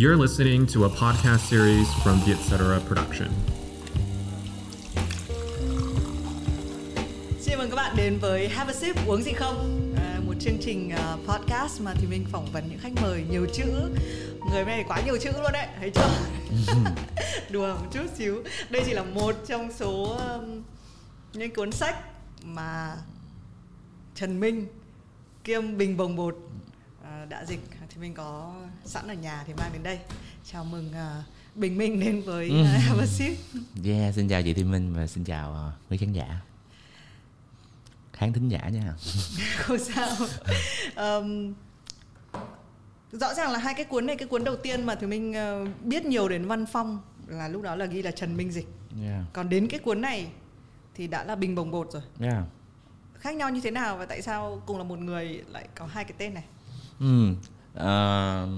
You're listening to a podcast series from the Etc. Production. Xin mừng các bạn đến với Have a Sip uống gì không? À, một chương trình uh, podcast mà thì mình phỏng vấn những khách mời nhiều chữ. Người này quá nhiều chữ luôn đấy, thấy chưa? Đùa một chút xíu. Đây chỉ là một trong số um, những cuốn sách mà Trần Minh kiêm Bình Bồng Bột đã dịch thì mình có sẵn ở nhà thì mang đến đây. Chào mừng uh, Bình Minh đến với uh, Have a Sip. Yeah, xin chào chị Thiên Minh và xin chào uh, quý khán giả khán thính giả nha không sao um, rõ ràng là hai cái cuốn này cái cuốn đầu tiên mà thì mình uh, biết nhiều đến văn phong là lúc đó là ghi là trần minh dịch yeah. còn đến cái cuốn này thì đã là bình bồng bột rồi yeah. khác nhau như thế nào và tại sao cùng là một người lại có hai cái tên này ừ. Ờ,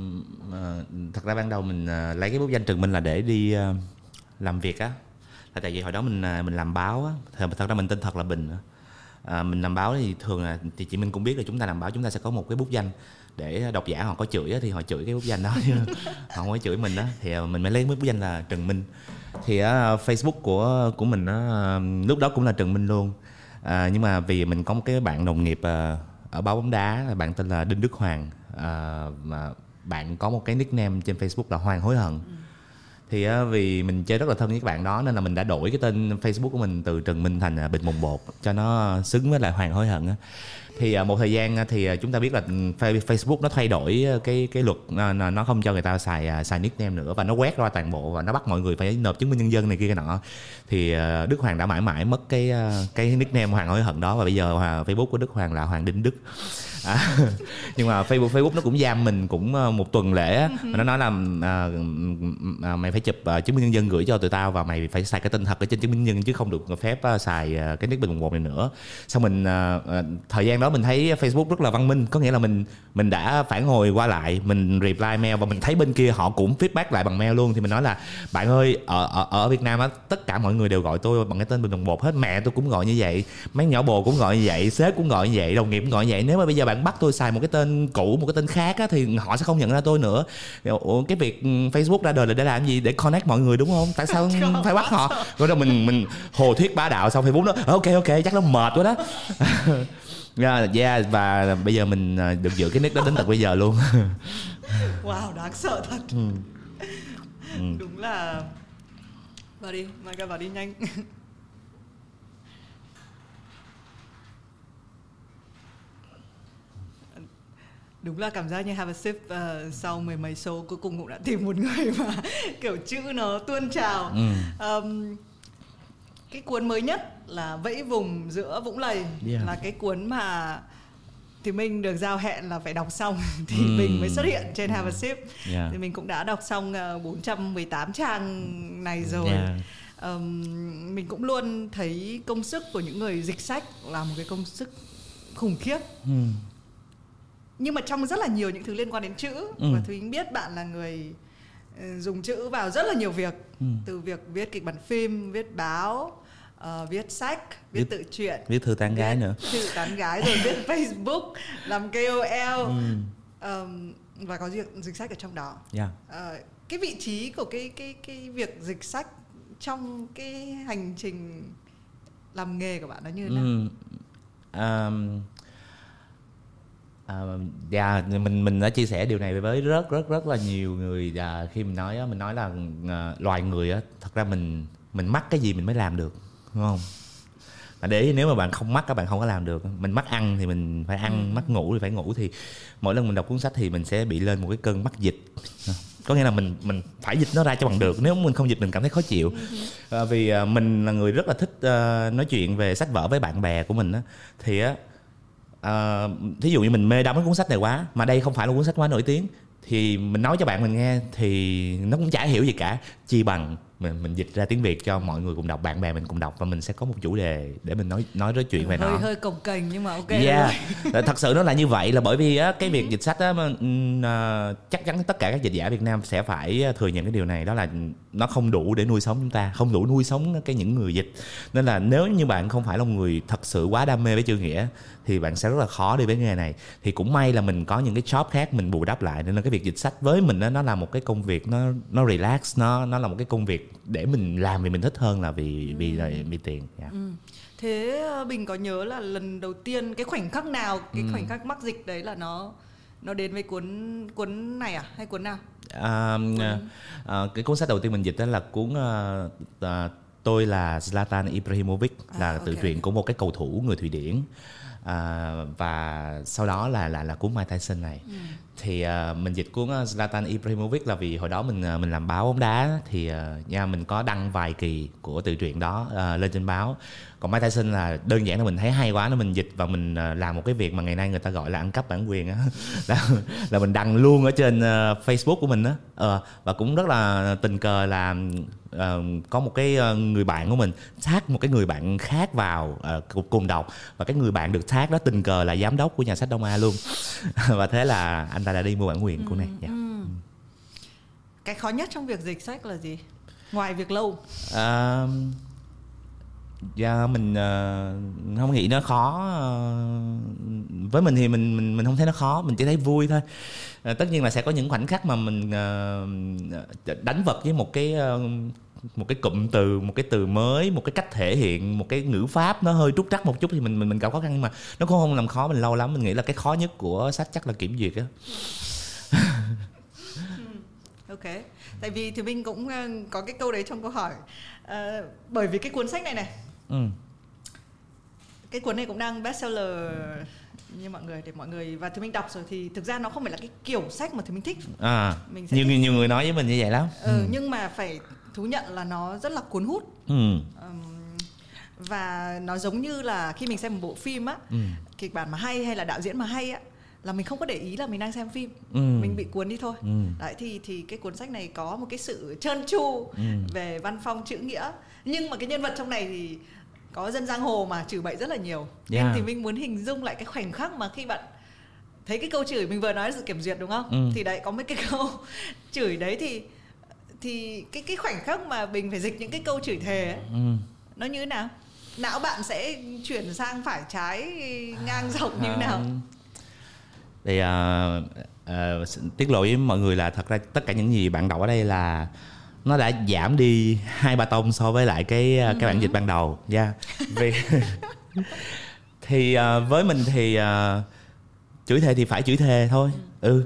thật ra ban đầu mình à, lấy cái bút danh Trần Minh là để đi à, làm việc á. Là tại vì hồi đó mình à, mình làm báo á. Thật ra mình tên thật là Bình à, mình làm báo thì thường là thì chị Minh cũng biết là chúng ta làm báo chúng ta sẽ có một cái bút danh để độc giả họ có chửi thì họ chửi cái bút danh đó. Chứ họ không có chửi mình đó thì à, mình mới lấy bút danh là Trần Minh. Thì uh, Facebook của của mình uh, lúc đó cũng là Trần Minh luôn. Uh, nhưng mà vì mình có một cái bạn đồng nghiệp uh, ở báo bóng đá bạn tên là Đinh Đức Hoàng. À, mà bạn có một cái nickname trên Facebook là Hoàng hối hận. ừ thì vì mình chơi rất là thân với các bạn đó nên là mình đã đổi cái tên Facebook của mình từ Trần Minh thành à, Bịch Bình Mùng Bột cho nó xứng với lại Hoàng Hối Hận thì à, một thời gian à, thì chúng ta biết là ừ, Facebook nó thay đổi cái cái luật nó không cho người ta xài xài nickname nữa và nó quét ra toàn bộ và nó bắt mọi người phải nộp chứng minh nhân dân này kia cái nọ. Thì Đức Hoàng đã mãi mãi mất cái cái nickname Hoàng Hối Hận đó và bây giờ Facebook của Đức Hoàng là Hoàng Đinh Đức à, nhưng mà Facebook Facebook nó cũng giam mình cũng ờ, một tuần lễ mà nó nói là à, à, mày phải chụp à, chứng minh nhân dân gửi cho tụi tao và mày phải xài cái tên thật ở trên chứng minh nhân dân chứ không được phép à, xài à, cái nick bình một này nữa. Sau mình à, à, thời gian đó mình thấy Facebook rất là văn minh. Có nghĩa là mình mình đã phản hồi qua lại mình reply mail và mình thấy bên kia họ cũng feedback lại bằng mail luôn. Thì mình nói là bạn ơi ở ở, ở Việt Nam á tất cả mọi người đều gọi tôi bằng cái tên bình bột hết. Mẹ tôi cũng gọi như vậy mấy nhỏ bồ cũng gọi như vậy sếp cũng gọi như vậy đồng nghiệp cũng gọi như vậy. Nếu mà bây giờ bạn bắt tôi xài một cái tên cũ một cái tên khác á, thì họ sẽ không nhận ra tôi nữa. Ủa, cái việc ừ, Facebook ra đời là để làm gì? Để connect mọi người đúng không? Tại sao phải bắt họ? rồi đó mình mình hồ thuyết bá đạo xong Facebook nó ok ok chắc nó mệt quá đó. Yeah, yeah và bây giờ mình à, được giữ cái nick đó đến tận bây giờ luôn. Wow đáng sợ thật. Ừ. Ừ. đúng là vào đi Mai vào đi nhanh đúng là cảm giác như have a sip uh, sau mười mấy số cuối cùng cũng đã tìm một người mà kiểu chữ nó tuôn trào ừ. um, cái cuốn mới nhất là vẫy vùng giữa vũng lầy yeah. là cái cuốn mà thì mình được giao hẹn là phải đọc xong thì mm. mình mới xuất hiện trên Have a Sip yeah. thì mình cũng đã đọc xong uh, 418 trang này rồi yeah. um, mình cũng luôn thấy công sức của những người dịch sách là một cái công sức khủng khiếp mm nhưng mà trong rất là nhiều những thứ liên quan đến chữ ừ. và thúy biết bạn là người ừ, dùng chữ vào rất là nhiều việc ừ. từ việc viết kịch bản phim viết báo uh, viết sách viết, viết tự truyện viết thư tán gái nữa thư tán gái rồi viết facebook làm kol ừ. um, và có dịch, dịch sách ở trong đó yeah. uh, cái vị trí của cái cái cái việc dịch sách trong cái hành trình làm nghề của bạn nó như thế nào? Ừ. Um, À, dạ mình mình đã chia sẻ điều này với rất rất rất là nhiều người. Và khi mình nói mình nói là uh, loài người á thật ra mình mình mắc cái gì mình mới làm được đúng không? Mà để nếu mà bạn không mắc các bạn không có làm được. Mình mắc ăn thì mình phải ăn ừ. mắc ngủ thì phải ngủ. Thì mỗi lần mình đọc cuốn sách thì mình sẽ bị lên một cái cơn mắc dịch. Có nghĩa là mình mình phải dịch nó ra cho bằng được. Nếu mình không dịch mình cảm thấy khó chịu. À, vì à, mình là người rất là thích uh, nói chuyện về sách vở với bạn bè của mình á. Thì á Ờ, thí dụ như mình mê đắm cái cuốn sách này quá, mà đây không phải là cuốn sách quá nổi tiếng, thì mình nói cho bạn mình nghe thì nó cũng chả hiểu gì cả, chi bằng mình mình dịch ra tiếng việt cho mọi người cùng đọc bạn bè mình cùng đọc và mình sẽ có một chủ đề để mình nói nói nói chuyện về hơi nó. hơi cồng kềnh nhưng mà ok yeah. thật sự nó là như vậy là bởi vì á cái việc dịch sách á ừm, à, chắc chắn tất cả các dịch giả Việt Nam sẽ phải thừa nhận cái điều này đó là nó không đủ để nuôi sống chúng ta không đủ nuôi sống cái những người dịch. Nên là nếu như bạn không phải là một người thật sự quá đam mê với chữ nghĩa thì bạn sẽ rất là khó đi với nghề này. Thì cũng may là mình có những cái job khác mình bù đắp lại nên là cái việc dịch sách với mình á nó là một cái công việc nó nó relax nó nó là một cái công việc để mình làm vì mình thích hơn là vì vì là vì tiền yeah. Ừ. thế ờ, bình có nhớ là lần đầu tiên cái khoảnh khắc nào cái khoảnh khắc mắc dịch đấy là nó nó đến với cuốn cuốn này à hay cuốn nào? À, à, cái cuốn sách đầu tiên mình dịch đó là cuốn à, à, tôi là Zlatan Ibrahimovic là À, tự ok, truyện của một cái cầu thủ người Thụy Điển. À, và sau đó là là là cuốn Mike Tyson này thì uh, mình dịch cuốn à, Zlatan Ibrahimovic là vì hồi đó mình uh, mình làm báo bóng đá thì uh, nha mình có đăng vài kỳ của tự truyện đó uh, lên trên báo còn Mike Tyson là đơn giản là mình thấy hay quá nên mình dịch và mình à, làm một cái việc mà ngày nay người ta gọi là ăn cắp bản quyền á. Là, là mình đăng luôn ở trên à, Facebook của mình á. Ờ, và cũng rất là tình cờ là ờ, có một cái ờ, người bạn của mình tag một cái người bạn khác vào ờ, cùng, cùng đọc. Và cái người bạn được tag đó tình cờ là giám đốc của nhà sách Đông A luôn. Và thế là anh ta đã đi mua bản quyền của này dạ. cái khó nhất trong việc dịch sách là gì? Ngoài việc lâu. À, dạ mình uh, không nghĩ nó khó uh, với mình thì mình mình mình không thấy nó khó mình chỉ thấy vui thôi. Uh, tất nhiên là sẽ có những khoảnh khắc mà mình uh, đánh vật với một cái uh, một cái cụm từ một cái từ mới một cái cách thể hiện một cái ngữ pháp nó hơi trúc trắc một chút thì mình mình mình gặp khó khăn. Nhưng mà nó cũng không làm khó mình lâu lắm. Mình nghĩ là cái khó nhất của sách chắc là kiểm duyệt á. Ừ, ok. Tại vì thì mình cũng có cái câu đấy trong câu hỏi. Ờ, bởi vì cái cuốn sách này này ừ. cái cuốn này cũng đang bestseller như mọi người để mọi người và thì mình đọc rồi thì thực ra nó không phải là cái kiểu sách mà thì mình thích à Mình sẽ nhiều thích- nhiều người nói với mình như vậy lắm ừ, nhưng mà phải thú nhận là nó rất là cuốn hút ừ. Ừm, và nó giống như là khi mình xem một bộ phim á Ừ. kịch bản mà hay hay là đạo diễn mà hay á là mình không có để ý là mình đang xem phim Ừ. mình bị cuốn đi thôi Ừ. đấy thì thì cái cuốn sách này có một cái sự trơn tru Ừ. về văn phong chữ nghĩa nhưng mà cái nhân vật trong này thì có dân giang hồ mà chửi bậy rất là nhiều Yeah. nên thì mình muốn hình dung lại cái khoảnh khắc mà khi bạn thấy cái câu chửi mình vừa nói là sự kiểm duyệt đúng không Ừ. thì đấy có mấy cái câu chửi đấy thì thì cái cái khoảnh khắc mà mình phải dịch những cái câu chửi thề ấy, Ừ. nó như thế nào não bạn sẽ chuyển sang phải trái ngang dọc như thế nào À, thì à, à, tiết lộ với mọi người là thật ra tất cả những gì bạn đọc ở đây là nó đã giảm đi hai ba tông so với lại cái à, cái bản dịch ban đầu. Nha vì thì à, với mình thì à, chửi thề thì phải chửi thề thôi. Ừ.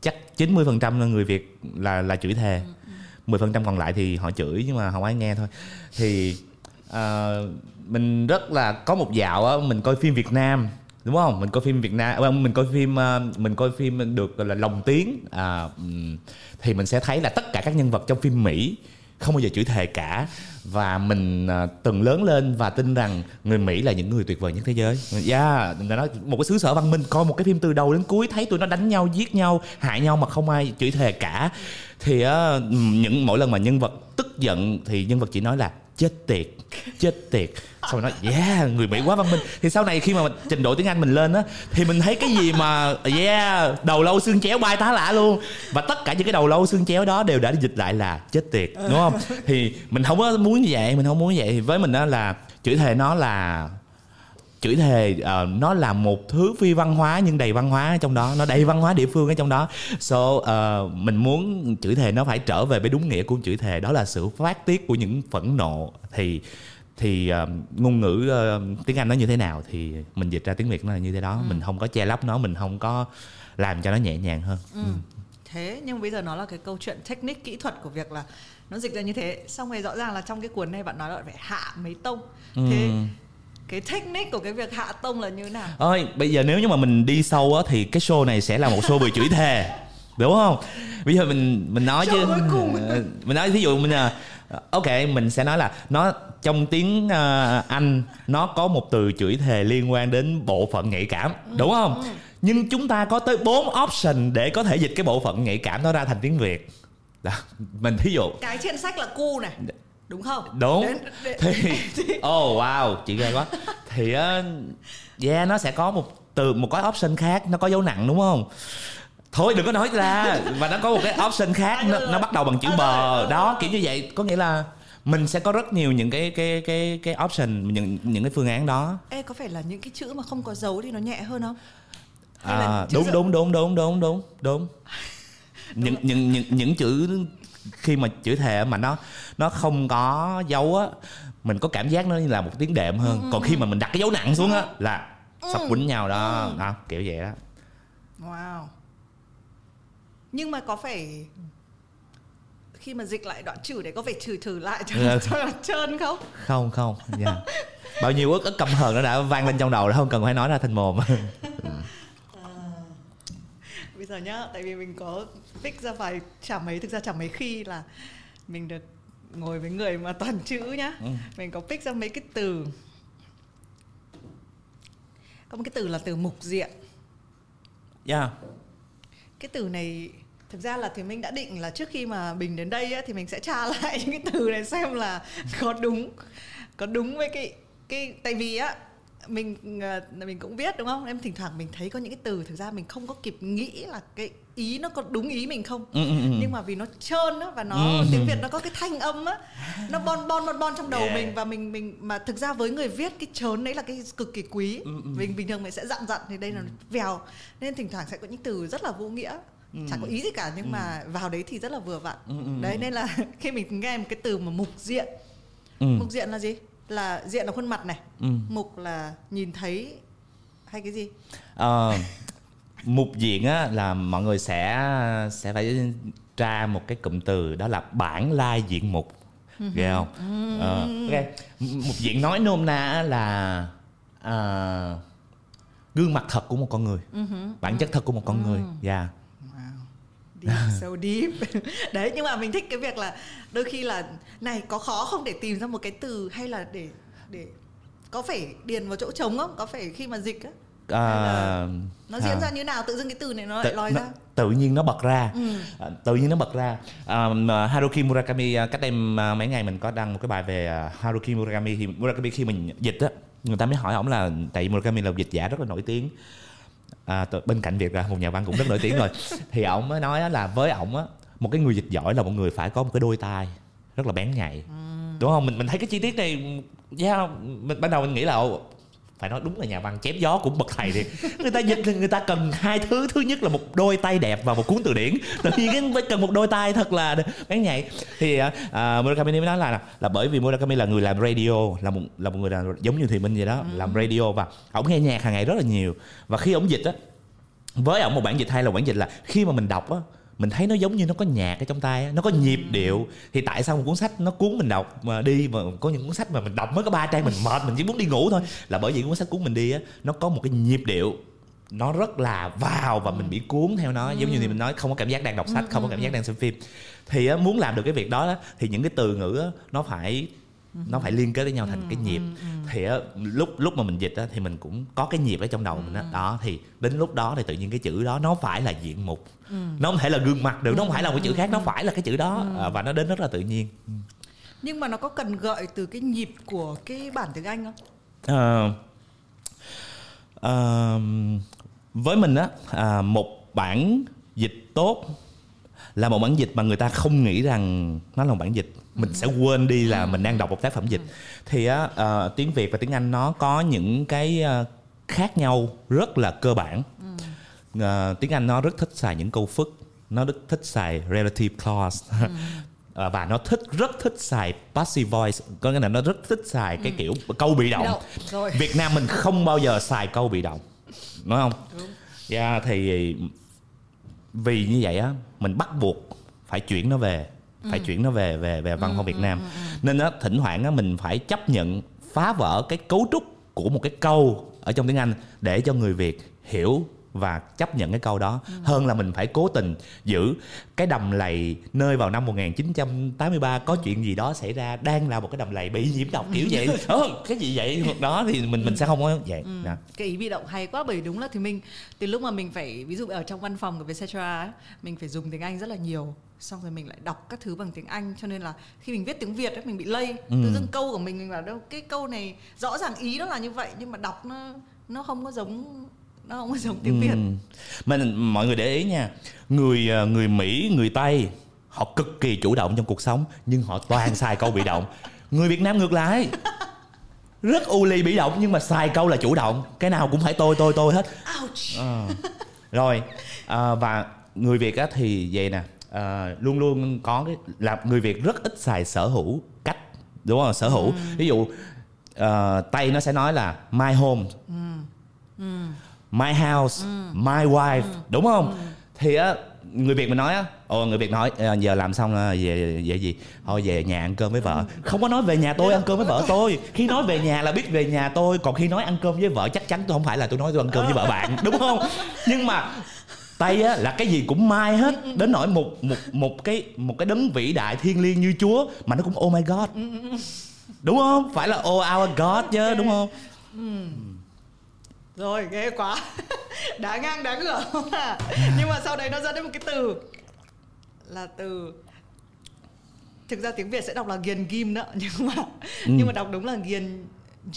Chắc 90% là người Việt là là chửi thề. 10% còn lại thì họ chửi nhưng mà không ai nghe thôi. Thì à, mình rất là có một dạo á mình coi phim Việt Nam đúng không mình coi phim Việt Nam ờ, mình coi phim ờ, mình coi phim được gọi là lồng tiếng à, thì mình sẽ thấy là tất cả các nhân vật trong phim Mỹ không bao giờ chửi thề cả và mình ờ, từng lớn lên và tin rằng người Mỹ là những người tuyệt vời nhất thế giới. Yeah, người nói một cái xứ sở văn minh coi một cái phim từ đầu đến cuối thấy tụi nó đánh nhau, giết nhau, hại nhau mà không ai chửi thề cả. Thì những mỗi lần mà nhân vật tức giận thì nhân vật chỉ nói là chết tiệt, chết tiệt. Xong rồi nói yeah, người Mỹ quá văn minh. Thì sau này khi mà trình độ tiếng Anh mình lên á thì mình thấy cái gì mà yeah, đầu lâu xương chéo bay tá lả luôn. Và tất cả những cái đầu lâu xương chéo đó đều đã dịch lại là chết tiệt, đúng không? Thì mình không có muốn như vậy, mình không muốn như vậy. Thì với mình đó là chửi thề nó là chửi thề uh, nó là một thứ phi văn hóa nhưng đầy văn hóa ở trong đó nó đầy văn hóa địa phương ở trong đó so uh, mình muốn chửi thề nó phải trở về với đúng nghĩa của chửi thề đó là sự phát tiết của những phẫn nộ thì thì ờ, ngôn ngữ ờ, tiếng anh nó như thế nào thì mình dịch ra tiếng việt nó là như thế đó. Mình không có che lấp nó mình không có làm cho nó nhẹ nhàng hơn. Ừ. thế nhưng bây giờ nó là cái câu chuyện technique kỹ thuật của việc là nó dịch ra như thế. Xong rồi rõ ràng là trong cái cuốn này bạn nói là phải hạ mấy tông. Thế Ừ. cái technique của cái việc hạ tông là như thế nào? Ơi bây giờ nếu như mà mình đi sâu á thì cái show này sẽ là một show bị chửi thề đúng không? Bây giờ mình mình nói Show chứ cùng. Ờ, mình nói ví dụ mình là ok mình sẽ nói là nó trong tiếng ờ, anh nó có một từ chửi thề liên quan đến bộ phận nhạy cảm đúng không? nhưng chúng ta có tới bốn option để có thể dịch cái bộ phận nhạy cảm đó ra thành tiếng việt. Đó mình thí dụ. Cái trên sách là cu này đúng không? đúng. Đến- đến- thì oh wow chị ghê quá. Thì á yeah nó sẽ có một từ một cái option khác nó có dấu nặng đúng không thôi đừng có nói ra. Và nó có một cái option khác nó, nó bắt đầu bằng chữ bờ. đó kiểu như vậy. Có nghĩa là mình sẽ có rất nhiều những cái cái cái cái option những những cái phương án đó. Ê có phải là những cái chữ mà không có dấu thì nó nhẹ hơn không? Hay à, đúng dấu- đúng đúng đúng đúng đúng đúng. Những những những những chữ khi mà chữ thề mà nó nó không có dấu á mình có cảm giác nó như là một tiếng đệm hơn. Còn khi mà mình đặt cái dấu nặng xuống á là sập quýnh nhau đó. đó kiểu vậy đó. Wow. Nhưng mà có phải khi mà dịch lại đoạn chữ đấy có phải chửi thử lại cho, Ừ. cho nó trơn không? không không dạ bao nhiêu ức ức căm hờn nó đã vang lên trong đầu rồi không cần phải nói ra thành mồm Bây giờ nhá, tại vì mình có pick ra vài chả mấy thực ra chả mấy khi là mình được ngồi với người mà toàn chữ nhá. Ừ. Mình có pick ra mấy cái từ. Có một cái từ là từ mục diện. dạ cái từ này thực ra là thì mình đã định là trước khi mà bình đến đây ấy, thì mình sẽ tra lại những cái từ này xem là có đúng có đúng với cái cái tại vì á mình ờ, mình cũng biết đúng không? Em thỉnh thoảng mình thấy có những cái từ thực ra mình không có kịp nghĩ là cái ý nó có đúng ý mình không. Ừ, ừ, ừ. nhưng mà vì nó trơn á và nó Ừ. tiếng việt nó có cái thanh âm á nó bon bon bon bon trong đầu Yeah. mình và mình mình mà thực ra với người viết cái trớn đấy là cái cực kỳ quý. Ừ, mình bình thường mình sẽ dặn dặn thì đây là vèo nên thỉnh thoảng sẽ có những từ rất là vô nghĩa. Chẳng có ý gì cả nhưng mà vào đấy thì rất là vừa vặn. Ừ, ừ, đấy nên là khi mình nghe một cái từ mà mục diện ừ. mục diện là gì là diện là khuôn mặt này Ừ. mục là nhìn thấy hay cái gì? Ờ, mục diện á là mọi người sẽ sẽ phải tra một cái cụm từ đó là bản lai diện mục. Ghê không? Ờ, ok. M- mục diện nói nôm na á là à, gương mặt thật của một con người bản chất thật của một con người. Dạ. Wow. Deep, so deep. Đấy nhưng mà mình thích cái việc là đôi khi là này có khó không để tìm ra một cái từ hay là để để có phải điền vào chỗ trống không? Có phải khi mà dịch á à, nó diễn à. ra như nào tự dưng cái từ này nó lại lòi nó- ra. tự nhiên nó bật ra Ừ. À, tự nhiên nó bật ra à, mà Haruki Murakami à, cách đây mấy ngày mình có đăng một cái bài về Haruki Murakami thì Murakami khi mình dịch á người ta mới hỏi ổng là tại vì Murakami là một dịch giả rất là nổi tiếng à, bên cạnh việc là một nhà văn cũng rất nổi tiếng rồi. Thì ổng mới nói là với ổng á một cái người dịch giỏi là một người phải có một cái đôi tai rất là bén nhạy. Đúng không? Mình mình thấy cái chi tiết này yeah, mình, ban đầu mình nghĩ là phải nói đúng là nhà văn chém gió cũng bậc thầy thì người ta dịch thì người ta cần hai thứ. Thứ nhất là một đôi tay đẹp và một cuốn từ điển. Tự nhiên cái phải cần một đôi tay thật là bén nhạy thì à, à, Murakami mới nói là là bởi vì Murakami là người làm radio là một là một người làm giống như Thùy Minh vậy đó làm radio và ổng nghe nhạc hàng ngày rất là nhiều. Và khi ổng dịch á với ổng một bản dịch hay là bản dịch là khi mà mình đọc á mình thấy nó giống như nó có nhạc ở trong tay á, nó có nhịp điệu. Thì tại sao một cuốn sách nó cuốn mình đọc mà đi mà có những cuốn sách mà mình đọc mới có ba trang mình mệt mình chỉ muốn đi ngủ thôi. Là bởi vì cuốn sách cuốn mình đi á nó có một cái nhịp điệu nó rất là vào và mình bị cuốn theo nó. Giống như thì mình nói không có cảm giác đang đọc sách không có cảm giác đang xem phim. Thì á, muốn làm được cái việc đó, đó thì những cái từ ngữ á, nó phải nó phải liên kết với nhau thành cái nhịp. thì á, lúc lúc mà mình dịch á, thì mình cũng có cái nhịp ở trong đầu mình đó. đó thì đến lúc đó thì tự nhiên cái chữ đó nó phải là diện mục. Nó không thể là gương mặt được nó không phải là một chữ khác nó phải là cái chữ đó. À, và nó đến rất là tự nhiên. Nhưng mà nó có cần gợi từ cái nhịp của cái bản tiếng Anh không? Ờ, ờ, với mình á à, một bản dịch tốt là một bản dịch mà người ta không nghĩ rằng nó là một bản dịch. Mình sẽ quên đi là mình đang đọc một tác phẩm dịch. Thì á ờ, tiếng việt và tiếng anh nó có những cái ờ, khác nhau rất là cơ bản. Ờ, tiếng anh nó rất thích xài những câu phức nó rất thích xài relative clause. Và nó thích rất thích xài passive voice có nghĩa là nó rất thích xài cái kiểu câu bị động. Rồi. Việt Nam mình không bao giờ xài câu bị động đúng không? Đúng. yeah, thì vì như vậy á mình bắt buộc phải chuyển nó về phải chuyển nó về về về văn hóa Việt Nam. nên á thỉnh thoảng á mình phải chấp nhận phá vỡ cái cấu trúc của một cái câu ở trong tiếng Anh để cho người Việt hiểu và chấp nhận cái câu đó ừ. hơn là mình phải cố tình giữ cái đầm lầy nơi vào năm 1983 có chuyện gì đó xảy ra đang là một cái đầm lầy bị nhiễm độc kiểu vậy ừ, cái gì vậy đó thì mình mình sẽ không có vậy ừ. đó. cái ý bị động hay quá bởi đúng là thì mình từ lúc mà mình phải ví dụ ở trong văn phòng của Vietcetera mình phải dùng tiếng Anh rất là nhiều xong rồi mình lại đọc các thứ bằng tiếng Anh cho nên là khi mình viết tiếng Việt ấy mình bị lây ừ. tự dưng câu của mình mình bảo đâu cái câu này rõ ràng ý nó là như vậy nhưng mà đọc nó nó không có giống nó không có giống tiếng ừ. Việt. Mình mọi người để ý nha. Người ờ, người Mỹ người Tây họ cực kỳ chủ động trong cuộc sống nhưng họ toàn xài câu bị động. Người Việt Nam ngược lại. Rất u ly bị động nhưng mà xài câu là chủ động. Cái nào cũng phải tôi tôi tôi hết. À. rồi à, và người Việt á thì vậy nè. À, luôn luôn có cái là người Việt rất ít xài sở hữu cách đúng không? Sở hữu. Ừ. ví dụ uh, tây nó sẽ nói là my home. Ừ. Ừ. my house ừ. my wife. Ừ. đúng không? Ừ. thì á người việt mình nói á ồ người việt nói à, giờ làm xong là về về gì? Thôi về nhà ăn cơm với vợ. Không có nói về nhà tôi ăn cơm với vợ tôi. Khi nói về nhà là biết về nhà tôi. Còn khi nói ăn cơm với vợ chắc chắn tôi không phải là tôi nói tôi ăn cơm với vợ bạn. Đúng không? Nhưng mà tây á là cái gì cũng mai hết. Đến nỗi một một một cái một cái đấng vĩ đại thiêng liêng như chúa mà nó cũng oh my god. Đúng không? Phải là oh our god chứ đúng không? Ừ. rồi ghê quá. Đá ngang đá ngửa nhưng mà sau đấy nó dẫn đến một cái từ là từ thực ra tiếng việt sẽ đọc là ghiền ghim đó nhưng mà ừ. nhưng mà đọc đúng là ghiền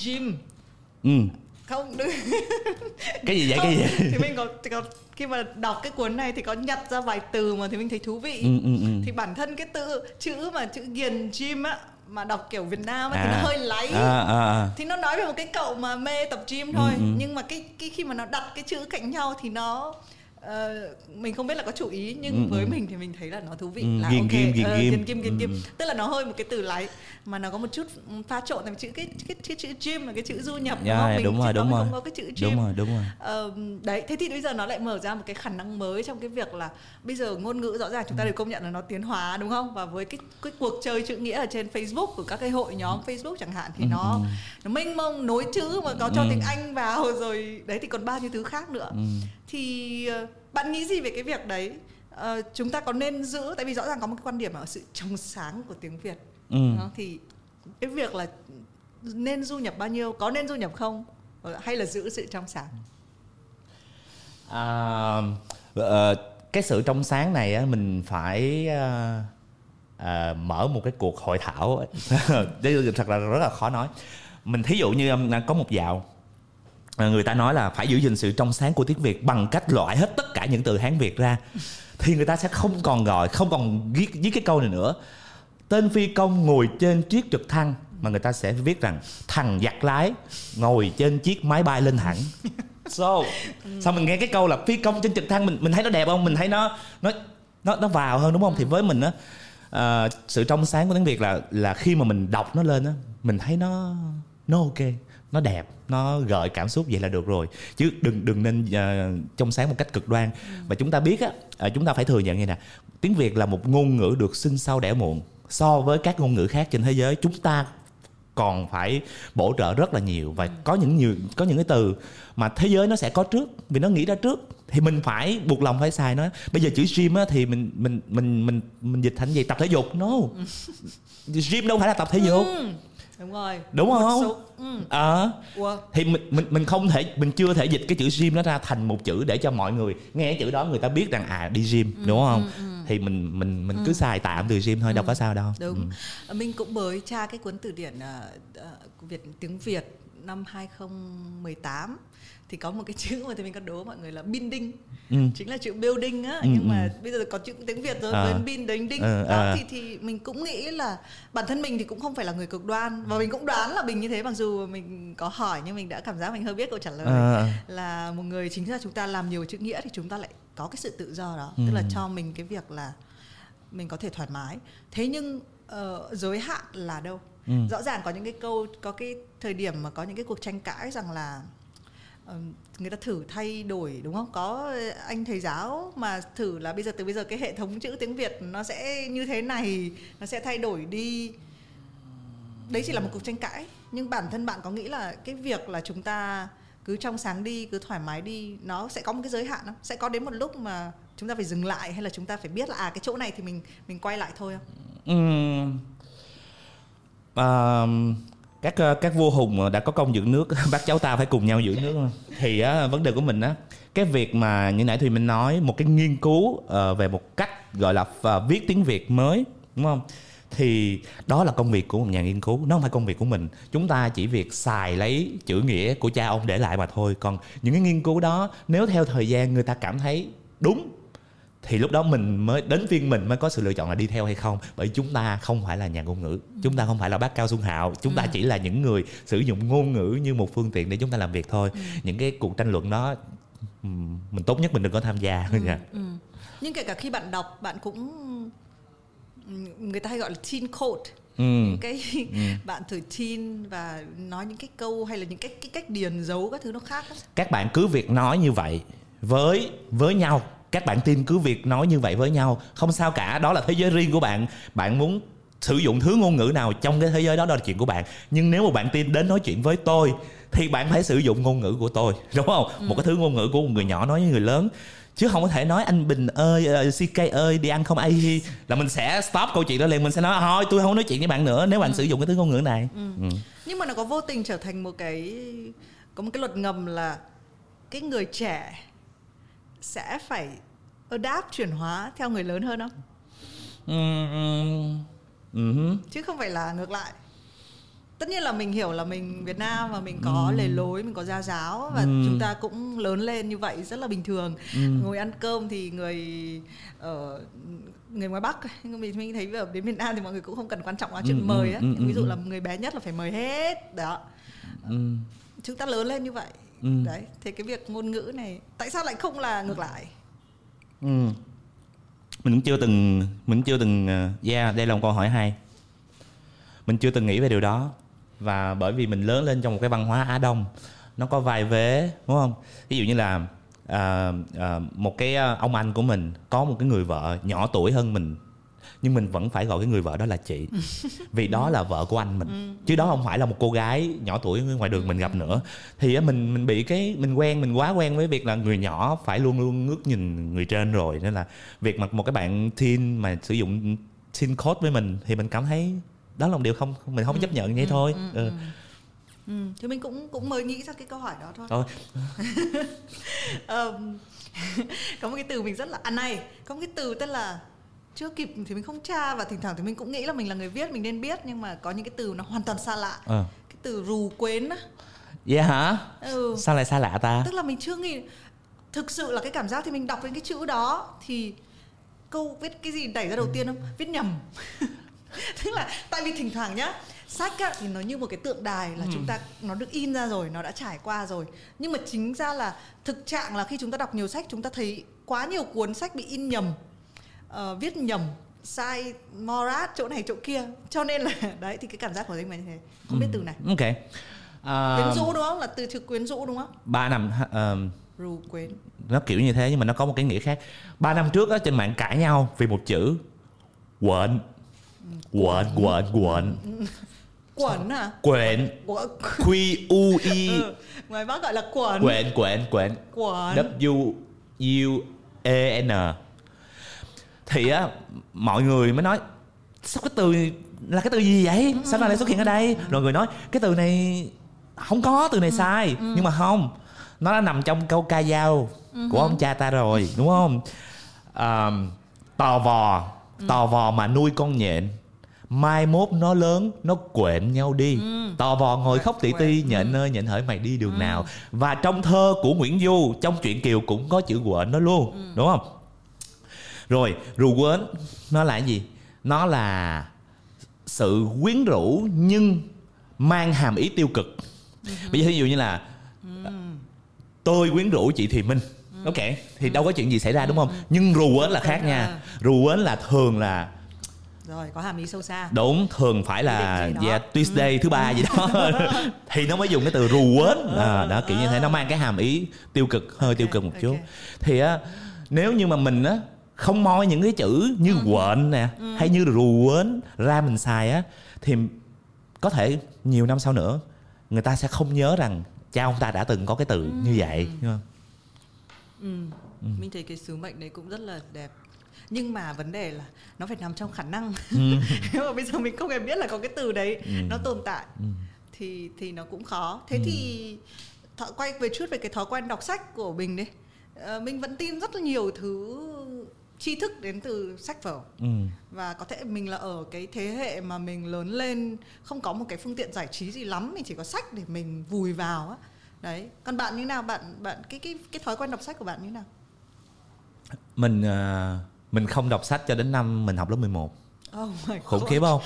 gym ừ. Không đúng cái gì vậy không, cái gì vậy? thì mình có, thì có khi mà đọc cái cuốn này thì có nhặt ra vài từ mà thì mình thấy thú vị. Ừ, ừ, ừ. thì bản thân cái từ chữ mà chữ ghiền gym á mà đọc kiểu Việt Nam ấy, à. thì nó à. hơi láy à, à, à. thì nó nói về một cái cậu mà mê tập gym thôi ừ, ừ. nhưng mà cái cái khi mà nó đặt cái chữ cạnh nhau thì nó Uh, mình không biết là có chủ ý nhưng ừ, với ừ. mình thì mình thấy là nó thú vị ừ, là ghiền ok kim, ghiền uh, kim. kim kim kim tức là nó hơi một cái từ lái mà nó có một chút pha trộn thành chữ cái cái, cái, chữ gym là cái chữ du nhập yeah, đúng không? Mình đúng rồi, đúng rồi. không có cái chữ gym đúng rồi, đúng rồi. Uh, đấy thế thì bây giờ nó lại mở ra một cái khả năng mới trong cái việc là bây giờ ngôn ngữ rõ ràng chúng ta đều công nhận là nó tiến hóa đúng không và với cái cái cuộc chơi chữ nghĩa ở trên Facebook của các cái hội nhóm Facebook chẳng hạn thì ừ, nó ừ. nó mênh mông nối chữ mà có cho ừ. tiếng Anh vào rồi đấy thì còn bao nhiêu thứ khác nữa ừ. Thì uh, bạn nghĩ gì về cái việc đấy? Uh, chúng ta có nên giữ tại vì rõ ràng có một cái quan điểm ở sự trong sáng của tiếng việt. Ừ. thì cái việc là nên du nhập bao nhiêu có nên du nhập không? Ờ, hay là giữ sự trong sáng? À, cái sự trong sáng này mình phải uh, mở một cái cuộc hội thảo đây thật là rất là khó nói. Mình thí dụ như có một dạo Ờ, người ta nói là phải giữ gìn sự trong sáng của tiếng Việt bằng cách loại hết tất cả những từ Hán Việt ra. Thì người ta sẽ không còn gọi không còn viết viết cái câu này nữa. Tên phi công ngồi trên chiếc trực thăng mà người ta sẽ viết rằng thằng giặc lái ngồi trên chiếc máy bay lên thẳng so. Sao mình nghe cái câu là phi công trên trực thăng mình mình thấy nó đẹp không? Mình thấy nó nó nó nó vào hơn đúng không? Thì với mình á uh, sự trong sáng của tiếng việt là là khi mà mình đọc nó lên á mình thấy nó nó ok nó đẹp nó gợi cảm xúc vậy là được rồi. Chứ đừng đừng nên uh, trong sáng một cách cực đoan. Ừ. và chúng ta biết á uh, chúng ta phải thừa nhận như nè tiếng việt là một ngôn ngữ được sinh sau đẻ muộn. So với các ngôn ngữ khác trên thế giới chúng ta còn phải bổ trợ rất là nhiều. Và ừ. có những nhiều có những cái từ mà thế giới nó sẽ có trước vì nó nghĩ ra trước thì mình phải buộc lòng phải xài nó. Bây giờ chữ gym á thì mình mình mình mình mình dịch thành gì? Tập thể dục no. Ừ. gym đâu phải là tập thể dục. Ừ đúng rồi đúng không số... ừ. à, thì mình mình mình không thể mình chưa thể dịch cái chữ gym nó ra thành một chữ để cho mọi người nghe chữ đó người ta biết rằng à đi gym ừ, đúng không ừ, ừ. thì mình mình mình ừ. cứ xài tạm từ gym thôi ừ. đâu có sao đâu đúng ừ. mình cũng mới tra cái cuốn từ điển uh, uh, Việt tiếng Việt năm 2018 thì có một cái chữ mà thì mình có đố mọi người là binding ừ. chính là chữ building á ừ, nhưng mà ừ. bây giờ có chữ tiếng việt rồi à. bin đánh đinh à, đó à. thì thì mình cũng nghĩ là bản thân mình thì cũng không phải là người cực đoan và mình cũng đoán là mình như thế mặc dù mình có hỏi nhưng mình đã cảm giác mình hơi biết câu trả lời à. là một người chính là chúng ta làm nhiều chữ nghĩa thì chúng ta lại có cái sự tự do đó ừ. tức là cho mình cái việc là mình có thể thoải mái thế nhưng uh, giới hạn là đâu ừ. rõ ràng có những cái câu có cái thời điểm mà có những cái cuộc tranh cãi rằng là người ta thử thay đổi đúng không? Có anh thầy giáo mà thử là bây giờ từ bây giờ cái hệ thống chữ tiếng việt nó sẽ như thế này nó sẽ thay đổi đi. Đấy chỉ là một cuộc tranh cãi. Nhưng bản thân bạn có nghĩ là cái việc là chúng ta cứ trong sáng đi cứ thoải mái đi nó sẽ có một cái giới hạn không? Sẽ có đến một lúc mà chúng ta phải dừng lại hay là chúng ta phải biết là à cái chỗ này thì mình mình quay lại thôi không? Ừm, à, các ờ, các vua hùng ờ, đã có công giữ nước. Bác cháu ta phải cùng nhau giữ nước. Thì á, vấn đề của mình á cái việc mà như nãy thùy minh nói một cái nghiên cứu uh, về một cách gọi là uh, viết tiếng việt mới đúng không? Thì đó là công việc của một nhà nghiên cứu nó không phải công việc của mình. Chúng ta chỉ việc xài lấy chữ nghĩa của cha ông để lại mà thôi. Còn những cái nghiên cứu đó nếu theo thời gian người ta cảm thấy đúng thì lúc đó mình mới đến phiên mình mới có sự lựa chọn là đi theo hay không? Bởi chúng ta không phải là nhà ngôn ngữ. Chúng ta không phải là bác cao xuân hạo. Chúng ta chỉ là những người sử dụng ngôn ngữ như một phương tiện để chúng ta làm việc thôi. Những cái cuộc tranh luận đó mình tốt nhất mình đừng có tham gia. Nha nhưng kể cả khi bạn đọc bạn cũng người ta hay gọi là teen code. Ừ. cái bạn thử teen và nói những cái câu hay là những cái, cái cách điền dấu các thứ nó khác các bạn cứ việc nói như vậy với với nhau các bạn tin cứ việc nói như vậy với nhau. Không sao cả đó là thế giới riêng của bạn. Bạn muốn sử dụng thứ ngôn ngữ nào trong cái thế giới đó đó là chuyện của bạn. Nhưng nếu mà bạn tin đến nói chuyện với tôi thì bạn phải sử dụng ngôn ngữ của tôi đúng không? Một cái thứ ngôn ngữ của một người nhỏ nói với người lớn. Chứ không có thể nói anh bình ơi ờ, ck ơi đi ăn không ai là mình sẽ stop câu chuyện đó liền mình sẽ nói thôi tôi không nói chuyện với bạn nữa nếu bạn sử dụng cái thứ ngôn ngữ này. Ừ. nhưng mà nó có vô tình trở thành một cái có một cái luật ngầm là cái người trẻ sẽ phải adapt chuyển hóa theo người lớn hơn không? Hứ. chứ không phải là ngược lại. Tất nhiên là mình hiểu là mình Việt Nam và mình có lề lối mình có gia giáo và chúng ta cũng lớn lên như vậy rất là bình thường. Ngồi ăn cơm thì người ở người ngoài Bắc nhưng mình mình thấy ở đến Việt Nam thì mọi người cũng không cần quan trọng quá chuyện Ừ, mời á. ví dụ là người bé nhất là phải mời hết đó. Ừ. chúng ta lớn lên như vậy Ừ. đấy thì cái việc ngôn ngữ này tại sao lại không là ngược lại Ừ. Mình cũng chưa từng mình cũng chưa từng uh, yeah, đây là một câu hỏi hay. Mình chưa từng nghĩ về điều đó và bởi vì mình lớn lên trong một cái văn hóa Á Đông nó có vài vế đúng không? Ví dụ như là à, à, một cái ông anh của mình có một cái người vợ nhỏ tuổi hơn mình nhưng mình vẫn phải gọi cái người vợ đó là chị. Vì đó là vợ của anh mình. Chứ đó không phải là một cô gái nhỏ tuổi ngoài đường mình gặp nữa. Thì mình mình bị cái mình quen mình quá quen với việc là người nhỏ phải luôn luôn ngước nhìn người trên rồi. Nên là việc mà một cái bạn teen mà sử dụng teen code với mình thì mình cảm thấy đó là một điều không mình không chấp nhận vậy thôi. ừ. ừ. thì mình cũng cũng mới nghĩ ra cái câu hỏi đó thôi. Thôi. Ờm, có một cái từ mình rất là ăn này có một cái từ tên là chưa kịp thì mình không tra và thỉnh thoảng thì mình cũng nghĩ là mình là người viết mình nên biết nhưng mà có những cái từ nó hoàn toàn xa lạ. Ờ. cái từ rù quến á. Vậy hả? Ừ. sao lại xa lạ ta? Tức là mình chưa nghĩ thực sự là cái cảm giác thì mình đọc đến cái chữ đó thì câu viết cái gì đẩy ra đầu tiên không? Viết nhầm. Tức là tại vì thỉnh thoảng nhá sách á, thì nó như một cái tượng đài là chúng ta nó được in ra rồi nó đã trải qua rồi. Nhưng mà chính ra là thực trạng là khi chúng ta đọc nhiều sách chúng ta thấy quá nhiều cuốn sách bị in nhầm ờ, viết nhầm sai morat chỗ này chỗ kia. Cho nên là đấy thì cái cảm giác của mình là như thế. Không biết từ này. ok. À, quyến rũ đúng không? Là từ chữ quyến rũ đúng không? ba năm ờ, rù quyến. nó kiểu như thế nhưng mà nó có một cái nghĩa khác. Ba năm trước á trên mạng cãi nhau vì một chữ quện quện quện quện quẩn à? Quện q u i. Ừ. ngoài gọi là quẩn. Quện quện quện quẩn. W u e n thì á mọi người mới nói sao cái từ là cái từ gì vậy? Sao nó lại xuất hiện ở đây? Rồi người nói cái từ này không có từ này sai. nhưng mà không nó đã nằm trong câu ca dao của ông cha ta rồi đúng không? À, tò vò tò vò mà nuôi con nhện mai mốt nó lớn nó quện nhau đi. Tò vò ngồi khóc tỉ ti nhện ơi nhện hỡi mày đi đường nào. Và trong thơ của nguyễn du trong truyện kiều cũng có chữ quện đó luôn đúng không rồi rù quến nó là cái gì? Nó là sự quyến rũ nhưng mang hàm ý tiêu cực. Bây giờ ví dụ như là tôi quyến rũ chị thì minh. Ok thì đâu có chuyện gì xảy ra đúng không? Nhưng rù quến là khác nha. rù quến là thường là rồi có hàm ý sâu xa. Đúng thường phải là đó. yeah, Tuesday thứ ba gì đó. Thì nó mới dùng cái từ rù quến à, đó kiểu như thế nó mang cái hàm ý tiêu cực hơi tiêu cực một chút. Ok. thì á nếu như mà mình á không moi những cái chữ như quện nè hay như rù quến ra mình xài á thì có thể nhiều năm sau nữa người ta sẽ không nhớ rằng cha ông ta đã từng có cái từ như vậy đúng không? ừ. mình thấy cái sứ mệnh đấy cũng rất là đẹp. Nhưng mà vấn đề là nó phải nằm trong khả năng. Nếu mà bây giờ mình không hề biết là có cái từ đấy nó tồn tại thì thì nó cũng khó. Thế thì thọ, quay về chút về cái thói quen đọc sách của mình đi. Ờ, mình vẫn tin rất là nhiều thứ tri thức đến từ sách vở. Ừ. và có thể mình là ở cái thế hệ mà mình lớn lên không có một cái phương tiện giải trí gì lắm mình chỉ có sách để mình vùi vào á. Đấy. Còn bạn như nào? Bạn bạn cái cái cái thói quen đọc sách của bạn như nào? Mình ờ, mình không đọc sách cho đến năm mình học lớp 11 oh my khủng khiếp không?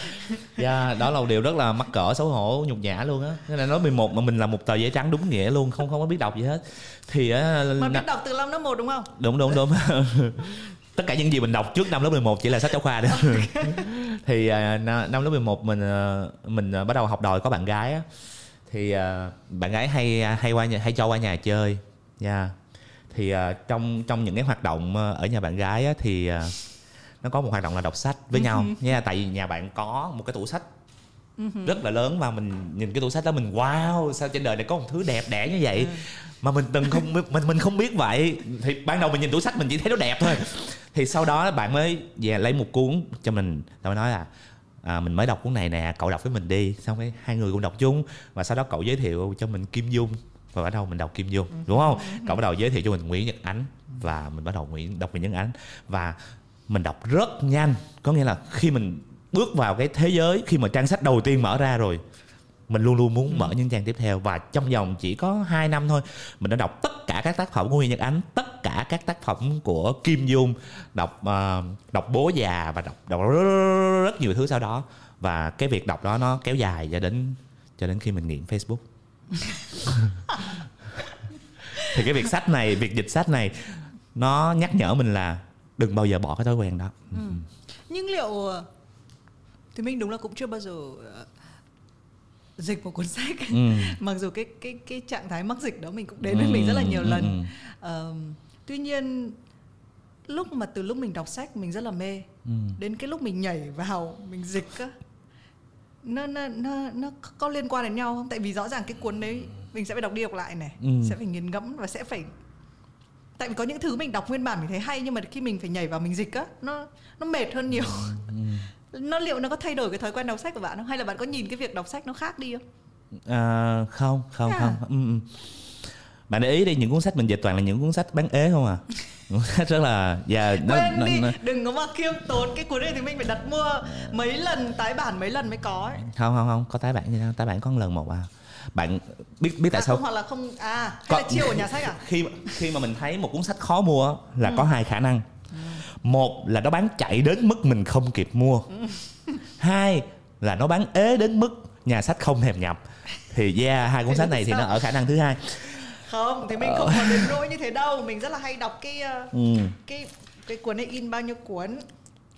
Yeah, đó là một điều rất là mắc cỡ xấu hổ nhục nhã luôn á. Nên là nói 11 mà mình là một tờ giấy trắng đúng nghĩa luôn, không không có biết đọc gì hết. Thì á mà biết đọc từ năm lớp 1 đúng không? Đúng đúng đúng tất cả những gì mình đọc trước năm lớp 11 chỉ là sách giáo khoa đó thì à, năm lớp 11 mình à, mình à, bắt đầu học đòi có bạn gái á. Thì bạn gái hay hay qua nhà, hay cho qua nhà chơi nha. Thì à, trong trong những cái hoạt động ở nhà bạn gái á, thì nó có một hoạt động là đọc sách với nhau nha. Tại vì nhà bạn có một cái tủ sách rất là lớn và mình nhìn cái tủ sách đó mình wow sao trên đời này có một thứ đẹp đẽ như vậy? Mà mình từng không biết- mình mình không biết vậy. Thì ban đầu mình nhìn tủ sách mình chỉ thấy nó đẹp thôi. Thì sau đó bạn mới về lấy một cuốn cho mình. Tao mới nói là à, mình mới đọc cuốn này nè cậu đọc với mình đi. Xong cái hai người cùng đọc chung. Và sau đó cậu giới thiệu cho mình kim dung. Và bắt đầu mình đọc kim dung đúng không? Cậu bắt đầu giới thiệu cho mình nguyễn nhật ánh. Và mình bắt đầu nguyễn đọc nguyễn nhật ánh. Và mình đọc rất nhanh. Có nghĩa là khi mình bước vào cái thế giới khi mà trang sách đầu tiên mở ra rồi. Mình luôn luôn muốn mở những trang tiếp theo và trong vòng chỉ có 2 năm thôi mình đã đọc tất cả các tác phẩm của Nguyễn Nhật Ánh tất cả các tác phẩm của Kim Dung đọc ờ, đọc bố già và đọc đọc rất, nhiều thứ sau đó. Và cái việc đọc đó nó kéo dài cho đến cho đến khi mình nghiện Facebook. Thì cái việc sách này việc dịch sách này nó nhắc nhở mình là đừng bao giờ bỏ cái thói quen đó. Nhưng liệu thì mình đúng là cũng chưa bao giờ ờ, dịch một cuốn sách. Ừ. mặc dù cái cái cái trạng thái mắc dịch đó mình cũng đến với mình rất là nhiều Ừ, lần. ừ, Ờm, tuy nhiên lúc mà từ lúc mình đọc sách mình rất là mê. Ừ. đến cái lúc mình nhảy vào mình dịch á nó nó nó nó có liên quan đến nhau không? Tại vì rõ ràng cái cuốn đấy mình sẽ phải đọc đi đọc lại này Ừ. sẽ phải nghiền ngẫm và sẽ phải tại vì có những thứ mình đọc nguyên bản mình thấy hay nhưng mà khi mình phải nhảy vào mình dịch á nó nó mệt hơn nhiều nó liệu nó có thay đổi cái thói quen đọc sách của bạn không? Hay là bạn có nhìn cái việc đọc sách nó khác đi không? À, không không À. không. Ừ, ừ. bạn để ý đi những cuốn sách mình dịch toàn là những cuốn sách bán ế không à? Rất là và nó, quên nó, đi nó, đừng có mà khiêm tốn cái cuốn này thì mình phải đặt mua mấy lần tái bản mấy lần mới có ấy. không không không có tái bản gì đâu tái bản có một lần một à. Bạn biết biết tại à, sao không, hoặc là không à hay Có- là chiêu ở nhà sách à? Khi khi mà mình thấy một cuốn sách khó mua là có hai khả năng một là nó bán chạy đến mức mình không kịp mua. Hai là nó bán ế đến mức nhà sách không thèm nhập. Thì yeah hai cuốn sách này thì nó ở khả năng thứ hai. Không thì mình không còn đến nỗi như thế đâu. Mình rất là hay đọc cái ờ, ừ. cái cái cuốn này in bao nhiêu cuốn.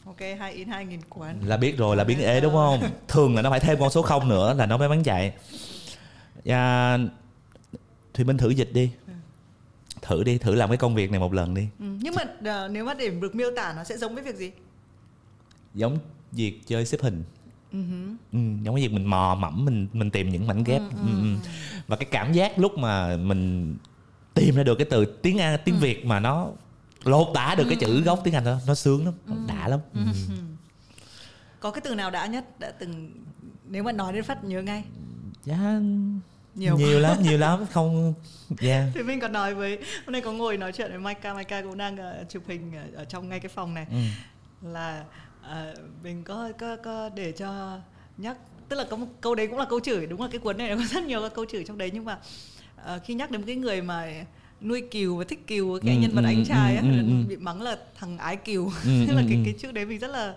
Ok hai in hai nghìn cuốn. Là biết rồi là biến ế đúng không? Thường là nó phải thêm con số không nữa là nó mới bán chạy. À, thì mình thử dịch đi thử đi thử làm cái công việc này một lần đi. Ừ. nhưng mà ờ, nếu mà để được miêu tả nó sẽ giống với việc gì? Giống việc chơi xếp hình. Ừ, giống cái việc mình mò mẫm mình mình tìm những mảnh ghép. Ừ, ừ. và cái cảm giác lúc mà mình tìm ra được cái từ tiếng Anh tiếng Việt mà nó lột tả được cái chữ gốc tiếng Anh đó nó sướng lắm đã lắm. Ừ. có cái từ nào đã nhất đã từng nếu mà nói đến phát nhớ ngay? Dạ, nhiều nhiều lắm nhiều lắm không yeah. thì mình còn nói với hôm nay có ngồi nói chuyện với Maika Maika cũng đang ờ, chụp hình ở, trong ngay cái phòng này ừ. là ờ, mình có có có để cho nhắc tức là có một câu đấy cũng là câu chửi đúng là cái cuốn này có rất nhiều các câu chửi trong đấy nhưng mà ờ, khi nhắc đến cái người mà nuôi cừu và thích cừu cái Ừ, nhân vật ừ, anh trai á ừ, ừ, ừ. bị mắng là thằng ái cừu Ừ, tức là ừ, cái cái chữ đấy mình rất là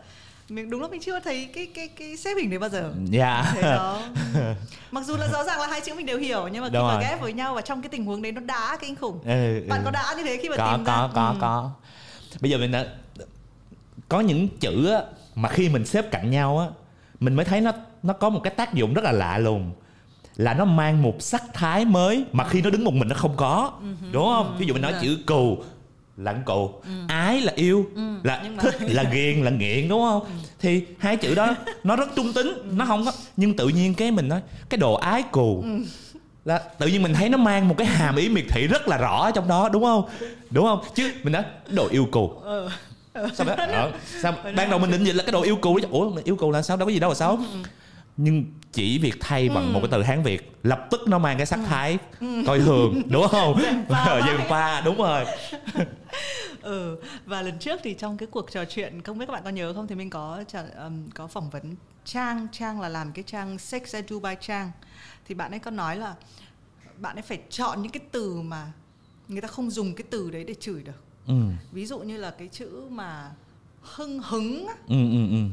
mình đúng là mình chưa thấy cái cái cái xếp hình đấy bao giờ. Dạ. Thế đó. Mặc dù là rõ ràng là hai chữ mình đều hiểu nhưng mà khi Đúng mà rồi. ghép với nhau và trong cái tình huống đấy nó đã kinh khủng. Ừ, bạn ừ. có đã như thế khi mà có tìm có ra? có Ừ. có. Bây giờ mình đã có những chữ á, mà khi mình xếp cạnh nhau á mình mới thấy nó nó có một cái tác dụng rất là lạ lùng. Là nó mang một sắc thái mới mà khi nó đứng một mình nó không có. Đúng không? Ví dụ mình nói Dạ. chữ cù là con cù ái là yêu là nhưng mà- thích là ghiền là nghiện đúng không? Thì hai chữ đó nó rất trung tính nó không có nhưng tự nhiên cái mình nói cái đồ ái cù là tự nhiên mình thấy nó mang một cái hàm ý miệt thị rất là rõ trong đó đúng không? Đúng không? Chứ mình nói đồ yêu cù ờ sao đó, ờ, sao ban đầu mình định dịch là cái đồ yêu cù đó. ủa yêu cù là sao? Đâu có gì đâu là xấu nhưng chỉ việc thay bằng một cái từ hán việt lập tức nó mang cái sắc thái coi thường đúng không? Dần pha đúng rồi. Ừ và lần trước thì trong cái cuộc trò chuyện không biết các bạn có nhớ không thì mình có um, có phỏng vấn trang trang là làm cái trang sex edu by trang. Thì bạn ấy có nói là bạn ấy phải chọn những cái từ mà người ta không dùng cái từ đấy để chửi được. Ừ. Ví dụ như là cái chữ mà hưng hứng á, ừ ừ ừ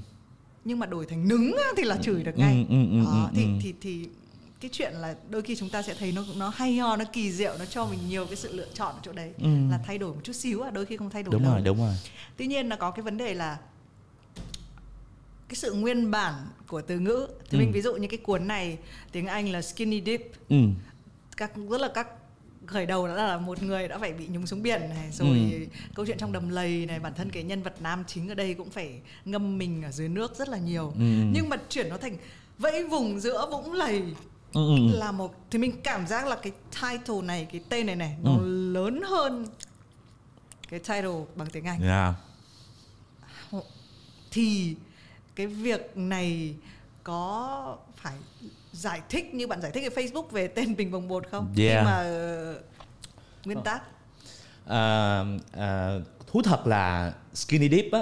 nhưng mà đổi thành nứng á, thì là chửi được ngay Ừ, ừ, ừ, ừ, thì ừ. thì thì cái chuyện là đôi khi chúng ta sẽ thấy nó nó hay ho nó kỳ diệu nó cho mình nhiều cái sự lựa chọn ở chỗ đấy Ừ. là thay đổi một chút xíu à đôi khi không thay đổi đúng đâu. rồi đúng rồi tuy nhiên nó có cái vấn đề là cái sự nguyên bản của từ ngữ thì Ừ. mình ví dụ như cái cuốn này tiếng Anh là skinny dip ừ các rất là các khởi đầu đã là một người đã phải bị nhúng xuống biển này rồi Ừ. câu chuyện trong đầm lầy này bản thân cái nhân vật nam chính ở đây cũng phải ngâm mình ở dưới nước rất là nhiều Ừ. nhưng mà chuyển nó thành vẫy vùng giữa vũng lầy ừ ừ là một thì mình cảm giác là cái title này cái tên này này nó Ừ. lớn hơn cái title bằng tiếng Anh yeah. thì cái việc này có phải giải thích như bạn giải thích ở Facebook về tên bình bồng bột không? Yeah. Nhưng mà ờ, nguyên tắc? À, à, thú thật là skinny dip á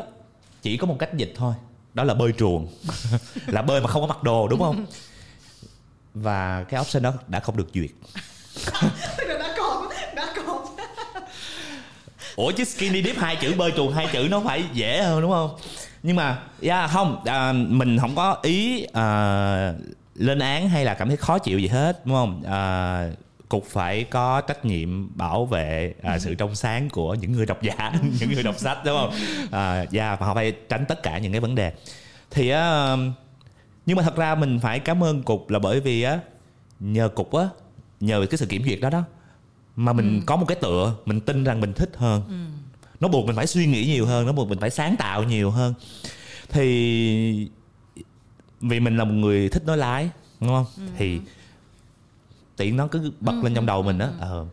chỉ có một cách dịch thôi đó là bơi truồng. Là bơi mà không có mặc đồ đúng không? Và cái option đó đã không được duyệt. Đã có đã có. Ủa chứ skinny dip hai chữ bơi truồng hai chữ nó phải dễ hơn đúng không? Nhưng mà yeah, không à, mình không có ý à, lên án hay là cảm thấy khó chịu gì hết đúng không? À, cục phải có trách nhiệm bảo vệ à, sự trong sáng của những người độc giả những người đọc sách đúng không? À, yeah, và họ phải tránh tất cả những cái vấn đề. Thì á nhưng mà thật ra mình phải cảm ơn cục là bởi vì á nhờ cục á nhờ cái sự kiểm duyệt đó đó mà mình có một cái tựa mình tin rằng mình thích hơn. Nó buộc mình phải suy nghĩ nhiều hơn nó buộc mình phải sáng tạo nhiều hơn. Thì vì mình là một người thích nói lái đúng không? Thì tiện nó cứ bật lên trong đầu mình đó ờ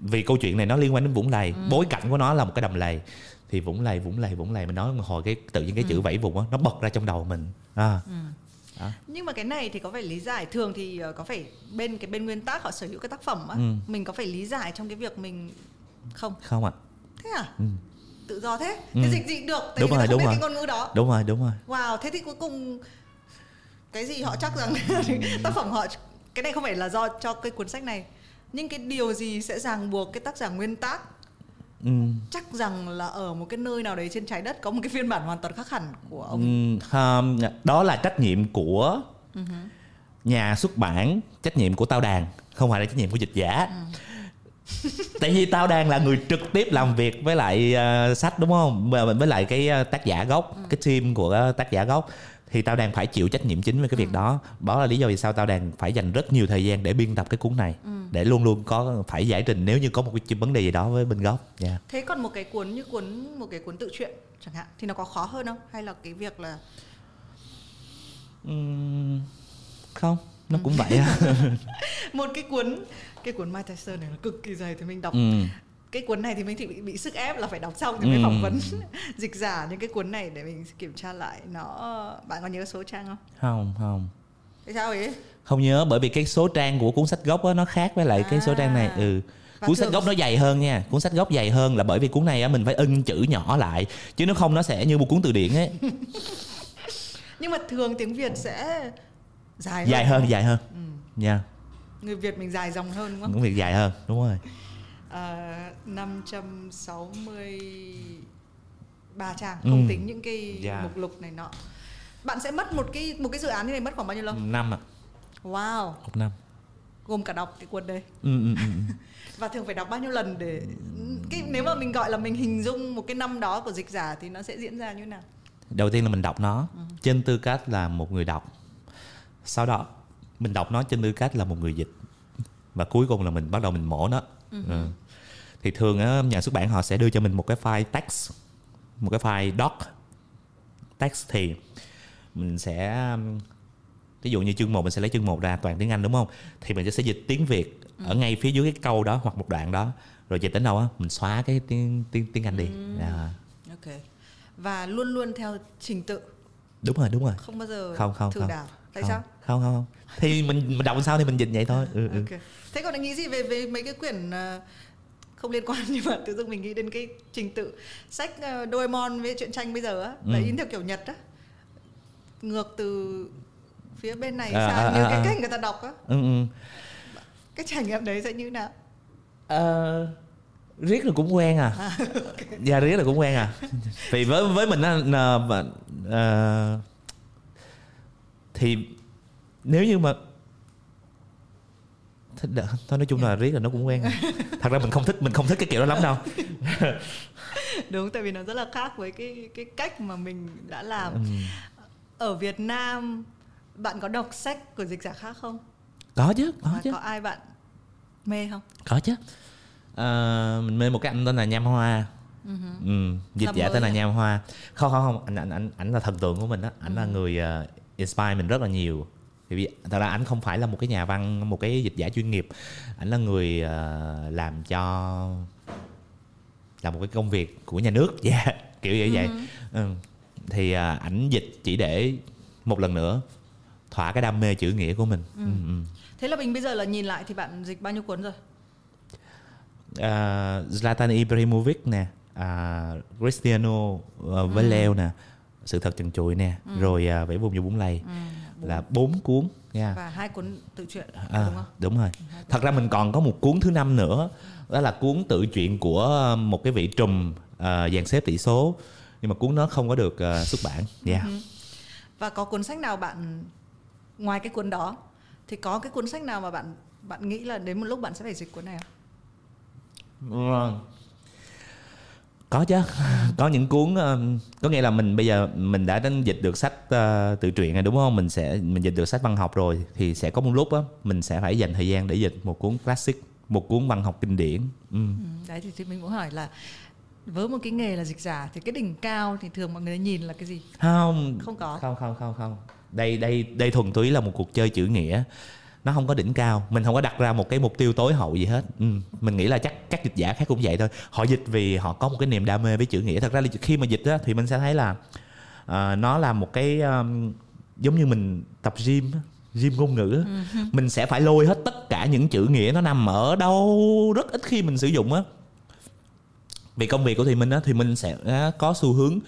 vì câu chuyện này nó liên quan đến vũng lầy. Bối cảnh của nó là một cái đầm lầy. Thì vũng lầy vũng lầy vũng lầy mình nói một hồi cái tự nhiên cái chữ vẫy vùng á nó bật ra trong đầu mình. À. Nhưng mà cái này thì có phải lý giải thường thì ờ, có phải bên cái bên nguyên tác họ sở hữu cái tác phẩm á Ừ. mình có phải lý giải trong cái việc mình không? Không ạ. Thế à? Ừ. tự do thế? Ừ. thế dịch dị được tại Đúng vì rồi, không đúng biết rồi. cái ngôn ngữ đó. Đúng rồi đúng rồi. Wow, thế thì cuối cùng cái gì họ chắc rằng tác phẩm họ cái này không phải là do cho cái cuốn sách này. Nhưng cái điều gì sẽ ràng buộc cái tác giả nguyên tác? Ừ. chắc rằng là ở một cái nơi nào đấy trên trái đất có một cái phiên bản hoàn toàn khác hẳn của ông. Ừm, không, đó là trách nhiệm của nhà xuất bản trách nhiệm của tao đàn không phải là trách nhiệm của dịch giả. Tại vì tao đàn là người trực tiếp làm việc với lại ờ, sách đúng không? Với với lại cái ờ, tác giả gốc cái team của ờ, tác giả gốc thì tao đàn phải chịu trách nhiệm chính với cái việc đó. Đó là lý do vì sao tao đàn phải dành rất nhiều thời gian để biên tập cái cuốn này để luôn luôn có phải giải trình nếu như có một cái vấn đề gì đó với bên gốc. Yeah. thế còn một cái cuốn như cuốn một cái cuốn tự truyện chẳng hạn thì nó có khó hơn không? Hay là cái việc là không nó cũng vậy một cái cuốn cái cuốn Mike Tyson này là cực kỳ dày thì mình đọc. Ừm. Cái cuốn này thì mình thì bị, bị sức ép là phải đọc xong thì mới Ừ. phỏng vấn dịch giả những cái cuốn này để mình kiểm tra lại. Nó bạn có nhớ số trang không? Không không. Tại sao ấy không nhớ bởi vì cái số trang của cuốn sách gốc á nó khác với lại cái số trang này. À. ừ. Và cuốn sách gốc nó dày hơn nha. Cuốn sách gốc dày hơn là bởi vì cuốn này á mình phải in chữ nhỏ lại. Chứ nếu không nó sẽ như một cuốn từ điển ấy. Nhưng mà thường tiếng Việt sẽ dài dài hơn dài hơn? Ừ. nha. Người Việt mình dài dòng hơn đúng không? Cuốn việc dài hơn đúng rồi à, 563 trang Ừ. không tính những cái Dạ. mục lục này nọ. Bạn sẽ mất một cái một cái dự án như này mất khoảng bao nhiêu lâu? Năm à wow. Một năm. Gồm cả đọc cái cuốn đấy. Ừ, ừ, ừ. và thường phải đọc bao nhiêu lần để cái nếu mà mình gọi là mình hình dung một cái năm đó của dịch giả thì nó sẽ diễn ra như thế nào? Đầu tiên là mình đọc nó. Ừ. trên tư cách là một người đọc. Sau đó mình đọc nó trên tư cách là một người dịch. Và cuối cùng là mình bắt đầu mình mổ nó. Ừ. thì thường á, nhà xuất bản họ sẽ đưa cho mình một cái file text một cái file doc. Text thì mình sẽ ví dụ như chương 1 mình sẽ lấy chương 1 ra toàn tiếng Anh đúng không? Thì mình sẽ dịch tiếng Việt ở ngay phía dưới cái câu đó hoặc một đoạn đó. Rồi dịch đến đâu á mình xóa cái tiếng tiếng tiếng Anh đi. À, ok. Và luôn luôn theo trình tự. Đúng rồi đúng rồi. Không bao giờ không không thử không. đảo. Tại không, sao? Không không không. Thì mình mình đọc sao thì mình dịch vậy thôi. Ừ, ừ. ok. Thế còn anh nghĩ gì về về mấy cái quyển ờ, không liên quan nhưng mà tự dưng mình nghĩ đến cái trình tự sách uh, Doraemon với truyện tranh bây giờ á. Là Ừ. in theo kiểu Nhật á. Ngược từ phía bên này À, sang à, như à, cái à. cách người ta đọc á. Ừ, ừ. cái trải nghiệm đấy sẽ như nào? Ờ, riết là cũng quen à. Dạ riết là cũng quen à. Vì với với mình á là mà, ờ, thì nếu như mà thích đỡ- thôi nói chung là riết là nó cũng quen à. thật ra mình không thích mình không thích cái kiểu đó lắm đâu. Đúng tại vì nó rất là khác với cái cái cách mà mình đã làm. Ừ. ở Việt Nam bạn có đọc sách của dịch giả khác không? Có chứ có Và chứ. có ai bạn mê không? Có chứ. Ờ, mình mê một cái anh tên là Nham Hoa. Ừ, dịch Làm giả tên là à? Nham Hoa. Không không không anh anh anh ảnh là thần tượng của mình á. Ảnh là người uh, inspire mình rất là nhiều thì vì thật ra ảnh không phải là một cái nhà văn một cái dịch giả chuyên nghiệp. Ảnh là người ờ, làm cho là một cái công việc của nhà nước. Dạ kiểu vậy vậy. Ừ. thì ờ, ảnh dịch chỉ để một lần nữa thỏa cái đam mê chữ nghĩa của mình. Ừ. Ừ, thế là mình bây giờ là nhìn lại thì bạn dịch bao nhiêu cuốn rồi? À, Zlatan Ibrahimovic nè à, Cristiano uh, với Leo nè sự thật trần trụi nè rồi uh, vẫy vùng như bún lầy là bốn cuốn nha. Và hai cuốn tự truyện à, đúng không? đúng rồi. Thật ra mình còn có một cuốn thứ năm nữa. Đó là cuốn tự truyện của một cái vị trùm uh, dàn xếp tỷ số. Nhưng mà cuốn đó không có được uh, xuất bản. Dạ và có cuốn sách nào bạn ngoài cái cuốn đó thì có cái cuốn sách nào mà bạn bạn nghĩ là đến một lúc bạn sẽ phải dịch cuốn này không? Có chứ. Có những cuốn um, có nghĩa là mình bây giờ mình đã đến dịch được sách uh, tự truyện rồi đúng không? Mình sẽ mình dịch được sách văn học rồi thì sẽ có một lúc á mình sẽ phải dành thời gian để dịch một cuốn classic một cuốn văn học kinh điển. Ừ. Ừ, đấy thì, thì mình muốn hỏi là với một cái nghề là dịch giả thì cái đỉnh cao thì thường mọi người nhìn là cái gì? Không. Không có. không không không không. Đây đây đây thuần túy là một cuộc chơi chữ nghĩa nó không có đỉnh cao. Mình không có đặt ra một cái mục tiêu tối hậu gì hết. Ừ. mình nghĩ là chắc các dịch giả khác cũng vậy thôi. Họ dịch vì họ có một cái niềm đam mê với chữ nghĩa. Thật ra là khi mà dịch á, thì mình sẽ thấy là à, nó là một cái um, giống như mình tập gym gym ngôn ngữ á. mình sẽ phải lôi hết tất cả những chữ nghĩa nó nằm ở đâu rất ít khi mình sử dụng á. Vì công việc của thì mình á thì mình sẽ có xu hướng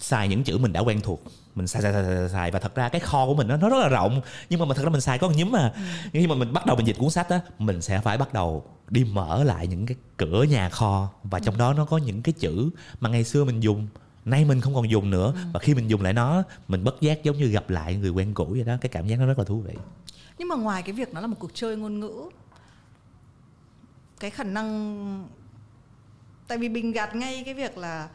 xài những chữ mình đã quen thuộc. Mình xài xài xài, xài, và thật ra cái kho của mình nó nó rất là rộng. Nhưng mà mình thật ra mình xài có một nhúm mà. Nhưng khi mà mình bắt đầu mình dịch cuốn sách á mình sẽ phải bắt đầu đi mở lại những cái cửa nhà kho. Và trong đó nó có những cái chữ mà ngày xưa mình dùng nay mình không còn dùng nữa. Và khi mình dùng lại nó mình bất giác giống như gặp lại người quen cũ vậy đó. Cái cảm giác nó rất là thú vị. Nhưng mà ngoài cái việc nó là một cuộc chơi ngôn ngữ cái khả năng tại vì mình gạt ngay cái việc là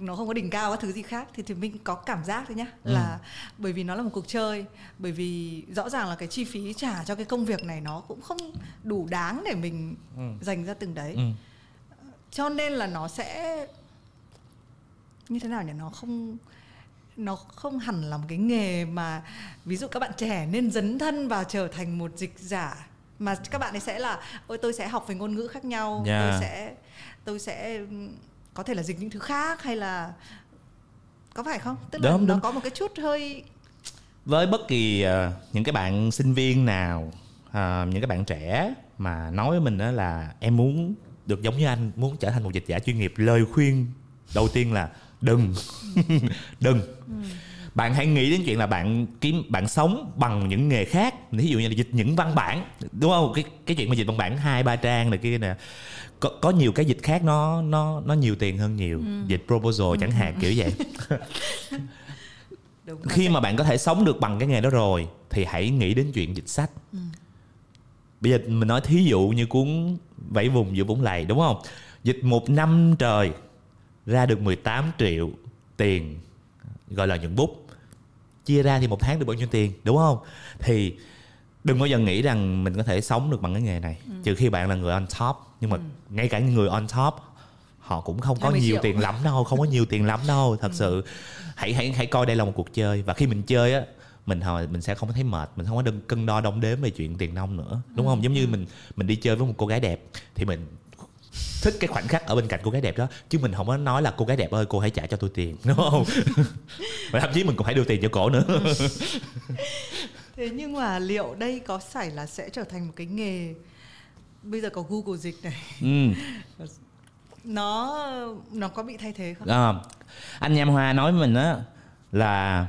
nó không có đỉnh cao các thứ gì khác thì thì mình có cảm giác thôi nhá là bởi vì nó là một cuộc chơi bởi vì rõ ràng là cái chi phí trả cho cái công việc này nó cũng không đủ đáng để mình dành ra từng đấy ừ. cho nên là nó sẽ như thế nào nhỉ nó không nó không hẳn là một cái nghề mà ví dụ các bạn trẻ nên dấn thân vào trở thành một dịch giả mà các bạn ấy sẽ là ôi tôi sẽ học về ngôn ngữ khác nhau Yeah. tôi sẽ tôi sẽ có thể là dịch những thứ khác hay là có phải không? Tức là Đúng, nó đúng. có một cái chút hơi với bất kỳ ờ, những cái bạn sinh viên nào ờ, những cái bạn trẻ mà nói với mình đó là em muốn được giống như anh muốn trở thành một dịch giả chuyên nghiệp lời khuyên đầu tiên là đừng. Đừng bạn hãy nghĩ đến chuyện là bạn kiếm bạn sống bằng những nghề khác ví dụ như là dịch những văn bản đúng không? Cái cái chuyện mà dịch văn bản hai ba trang này kia nè. Có, có nhiều cái dịch khác nó nó nó nhiều tiền hơn nhiều. Dịch proposal chẳng hạn kiểu vậy. Đúng khi mà bạn có thể sống được bằng cái nghề đó rồi thì hãy nghĩ đến chuyện dịch sách. Bây giờ mình nói thí dụ như cuốn vẫy vùng giữa bốn lầy đúng không? Dịch một năm trời ra được 18 triệu tiền gọi là nhuận bút chia ra thì một tháng được bao nhiêu tiền đúng không? Thì đừng bao giờ nghĩ rằng mình có thể sống được bằng cái nghề này trừ khi bạn là người on top. Nhưng mà ngay cả những người on top họ cũng không có 20 nhiều triệu. tiền lắm đâu không có nhiều tiền lắm đâu thật sự. Hãy hãy hãy coi đây là một cuộc chơi. Và khi mình chơi á mình hồi mình sẽ không thấy mệt mình không có đừng cân đo đong đếm về chuyện tiền nông nữa đúng không? Giống như mình mình đi chơi với một cô gái đẹp thì mình thích cái khoảnh khắc ở bên cạnh cô gái đẹp đó chứ mình không có nói là cô gái đẹp ơi cô hãy trả cho tôi tiền đúng không? Và thậm chí mình còn phải đưa tiền cho cổ nữa. Thế nhưng mà liệu đây có phải là sẽ trở thành một cái nghề bây giờ có Google dịch này. Ừ. nó nó có bị thay thế không? À, anh Nham Hoa nói với mình á là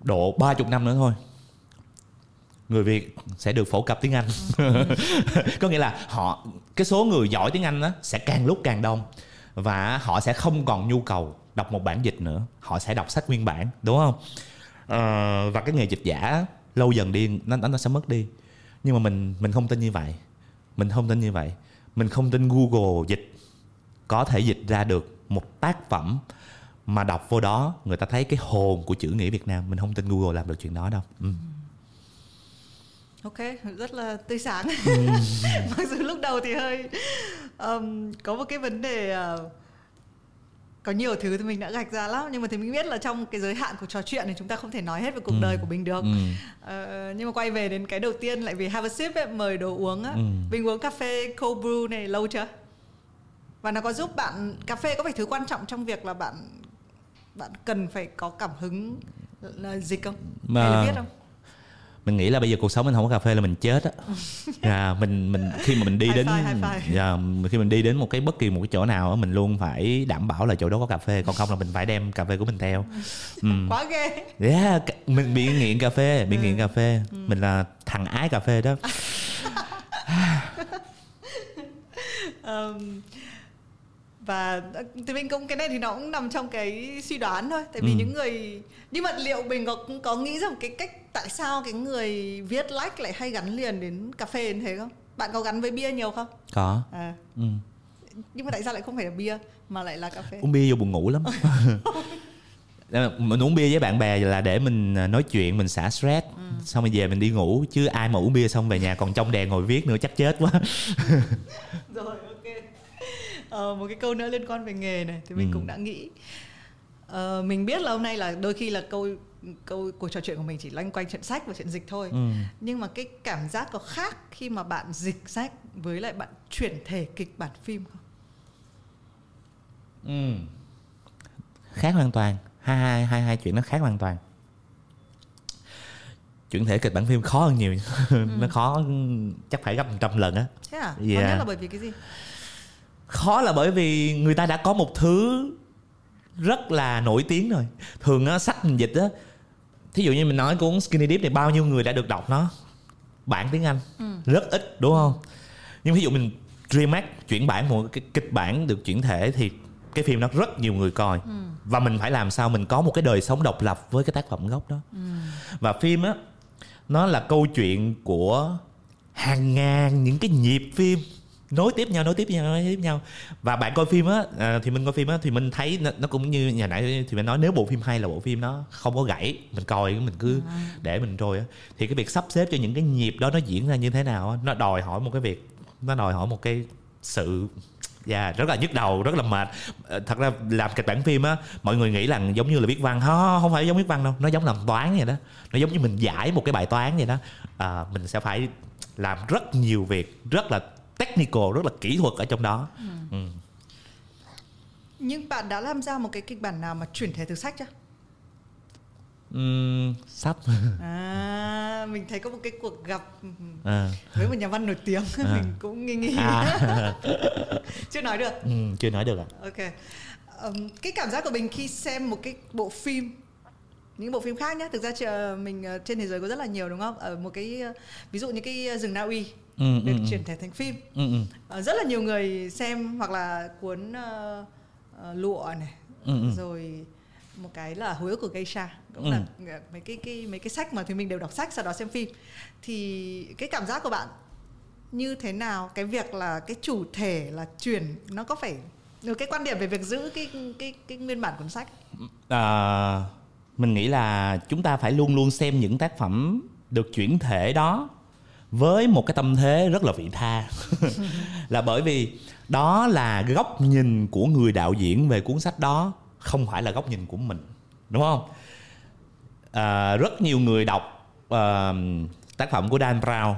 độ ba chục năm nữa thôi người Việt sẽ được phổ cập tiếng Anh. Có nghĩa là họ cái số người giỏi tiếng Anh đó sẽ càng lúc càng đông và họ sẽ không còn nhu cầu đọc một bản dịch nữa. Họ sẽ đọc sách nguyên bản đúng không? À, và cái nghề dịch giả lâu dần đi nó nó sẽ mất đi. Nhưng mà mình mình không tin như vậy. Mình không tin như vậy. Mình không tin Google dịch có thể dịch ra được một tác phẩm mà đọc vô đó người ta thấy cái hồn của chữ nghĩa Việt Nam. Mình không tin Google làm được chuyện đó đâu. Ừ ok rất là tươi sáng ừ. mặc dù lúc đầu thì hơi um, có một cái vấn đề uh, có nhiều thứ thì mình đã gạch ra lắm nhưng mà thì mình biết là trong cái giới hạn của trò chuyện thì chúng ta không thể nói hết về cuộc ừ. đời của mình được ừ. uh, nhưng mà quay về đến cái đầu tiên lại vì have a sip ấy, mời đồ uống á ừ. mình uống cà phê cold brew này lâu chưa và nó có giúp bạn cà phê có phải thứ quan trọng trong việc là bạn bạn cần phải có cảm hứng là dịch không mà... hay là viết không mình nghĩ là bây giờ cuộc sống mình không có cà phê là mình chết á à, mình mình khi mà mình đi đến à, khi mình đi đến một cái bất kỳ một cái chỗ nào mình luôn phải đảm bảo là chỗ đó có cà phê còn không là mình phải đem cà phê của mình theo ừ. quá ghê yeah, mình bị nghiện cà phê bị ừ. nghiện cà phê ừ. mình là thằng ái cà phê đó um, và thì mình cũng cái này thì nó cũng nằm trong cái suy đoán thôi. Tại vì ừ. những người nhưng mà liệu mình có có nghĩ rằng cái cách tại sao cái người viết like lại hay gắn liền đến cà phê như thế không? Bạn có gắn với bia nhiều không? Có. À. ừ. nhưng mà tại sao lại không phải là bia mà lại là cà phê? Uống bia vô buồn ngủ lắm. Mình uống bia với bạn bè là để mình à, nói chuyện mình xả stress. Ừ. xong rồi về mình đi ngủ chứ ai mà uống bia xong về nhà còn trong đèn ngồi viết nữa chắc chết quá uh, một cái câu nữa liên quan về nghề này thì mình ừ. cũng đã nghĩ uh, mình biết là hôm nay là đôi khi là câu câu cuộc trò chuyện của mình chỉ loanh quanh chuyện sách và chuyện dịch thôi ừ. nhưng mà cái cảm giác có khác khi mà bạn dịch sách với lại bạn chuyển thể kịch bản phim không ừ. khác hoàn toàn hai hai hai hai chuyện nó khác hoàn toàn chuyển thể kịch bản phim khó hơn nhiều ừ. nó khó chắc phải gấp một trăm lần á thế à yeah. nhất là bởi vì cái gì khó là bởi vì người ta đã có một thứ rất là nổi tiếng rồi thường á sách mình dịch á thí dụ như mình nói cuốn skinny dip này bao nhiêu người đã được đọc nó bản tiếng anh ừ. rất ít đúng không nhưng ví dụ mình remake chuyển bản một cái kịch bản được chuyển thể thì cái phim đó rất nhiều người coi ừ. và mình phải làm sao mình có một cái đời sống độc lập với cái tác phẩm gốc đó ừ. và phim á nó là câu chuyện của hàng ngàn những cái nhịp phim nối tiếp nhau nối tiếp nhau nối tiếp nhau. Và bạn coi phim á à, thì mình coi phim á thì mình thấy nó, nó cũng như nhà nãy thì mình nói nếu bộ phim hay là bộ phim nó không có gãy mình coi mình cứ à. để mình trôi á. Thì cái việc sắp xếp cho những cái nhịp đó nó diễn ra như thế nào á nó đòi hỏi một cái việc nó đòi hỏi một cái sự dạ yeah, rất là nhức đầu rất là mệt. Ờ, thật ra làm kịch bản phim á mọi người nghĩ là giống như là viết văn. Không, không phải giống viết văn đâu nó giống làm toán vậy đó. Nó giống như mình giải một cái bài toán vậy đó. À, mình sẽ phải làm rất nhiều việc rất là technical rất là kỹ thuật ở trong đó. Ừ. Ừ. nhưng bạn đã làm ra một cái kịch bản nào mà chuyển thể từ sách chưa? Uhm, sắp à mình thấy có một cái cuộc gặp à. với một nhà văn nổi tiếng. À. mình cũng nghi nghi. À. chưa nói được. Ừ, chưa nói được ạ. Ok. Um, cái cảm giác của mình khi xem một cái bộ phim những bộ phim khác nhé thực ra mình ờ, trên thế giới có rất là nhiều đúng không? Ở một cái ờ, ví dụ như cái rừng Na Uy ừ, được ừ, ừ, chuyển thể thành phim ừ, ừ. Uh, rất là nhiều người xem hoặc là cuốn uh, uh, lụa này ừ, ừ. rồi một cái là hối ức của geisha cũng ừ. là mấy cái cái mấy cái sách mà thì mình đều đọc sách sau đó xem phim thì cái cảm giác của bạn như thế nào cái việc là cái chủ thể là chuyển nó có phải cái quan điểm về việc giữ cái cái cái nguyên bản cuốn sách à, mình nghĩ là chúng ta phải luôn luôn xem những tác phẩm được chuyển thể đó với một cái tâm thế rất là vị tha. Là bởi vì đó là góc nhìn của người đạo diễn về cuốn sách đó không phải là góc nhìn của mình đúng không? À, rất nhiều người đọc à, tác phẩm của Dan Brown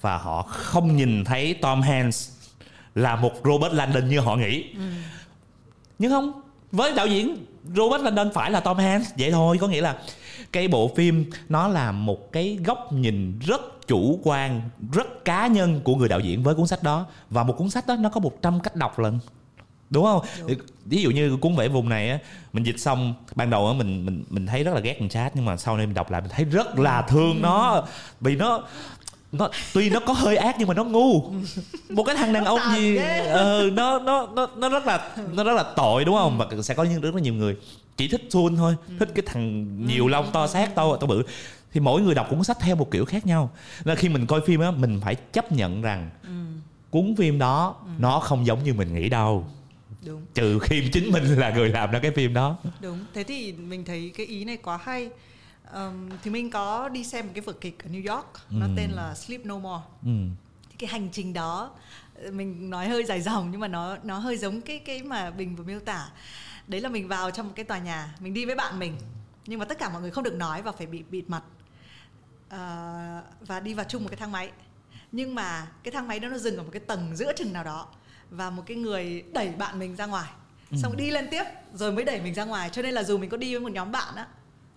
và họ không nhìn thấy Tom Hanks là một Robert Landon như họ nghĩ. Ừ. nhưng không với đạo diễn Robert Landon phải là Tom Hanks vậy thôi. Có nghĩa là cái bộ phim nó là một cái góc nhìn rất chủ quan rất cá nhân của người đạo diễn với cuốn sách đó. Và một cuốn sách đó nó có 100 cách đọc lần đúng không? Đúng. ví dụ như cuốn vẽ vùng này á mình dịch xong ban đầu á mình mình mình thấy rất là ghét thằng chat nhưng mà sau này mình đọc lại mình thấy rất là thương nó. Vì nó nó tuy nó có hơi ác nhưng mà nó ngu. Một cái thằng đàn ông gì ờ, nó nó nó nó rất là nó rất là tội đúng không? Và sẽ có những rất là nhiều người chỉ thích Sun thôi thích cái thằng nhiều lông to xác to to bự thì mỗi người đọc cuốn sách theo một kiểu khác nhau. Nên khi mình coi phim á mình phải chấp nhận rằng cuốn phim đó nó không giống như mình nghĩ đâu. Đúng. Trừ khi chính mình là người làm ra cái phim đó. Đúng. Thế thì mình thấy cái ý này quá hay. Um, thì mình có đi xem một cái vở kịch ở New York ừ. nó tên là Sleep No More. Ừ. thì cái hành trình đó mình nói hơi dài dòng nhưng mà nó nó hơi giống cái cái mà bình vừa miêu tả. Đấy là mình vào trong một cái tòa nhà mình đi với bạn mình nhưng mà tất cả mọi người không được nói và phải bị bịt mặt uh, và đi vào chung một cái thang máy nhưng mà cái thang máy đó nó dừng ở một cái tầng giữa chừng nào đó và một cái người đẩy bạn mình ra ngoài ừ. xong đi lên tiếp rồi mới đẩy mình ra ngoài cho nên là dù mình có đi với một nhóm bạn á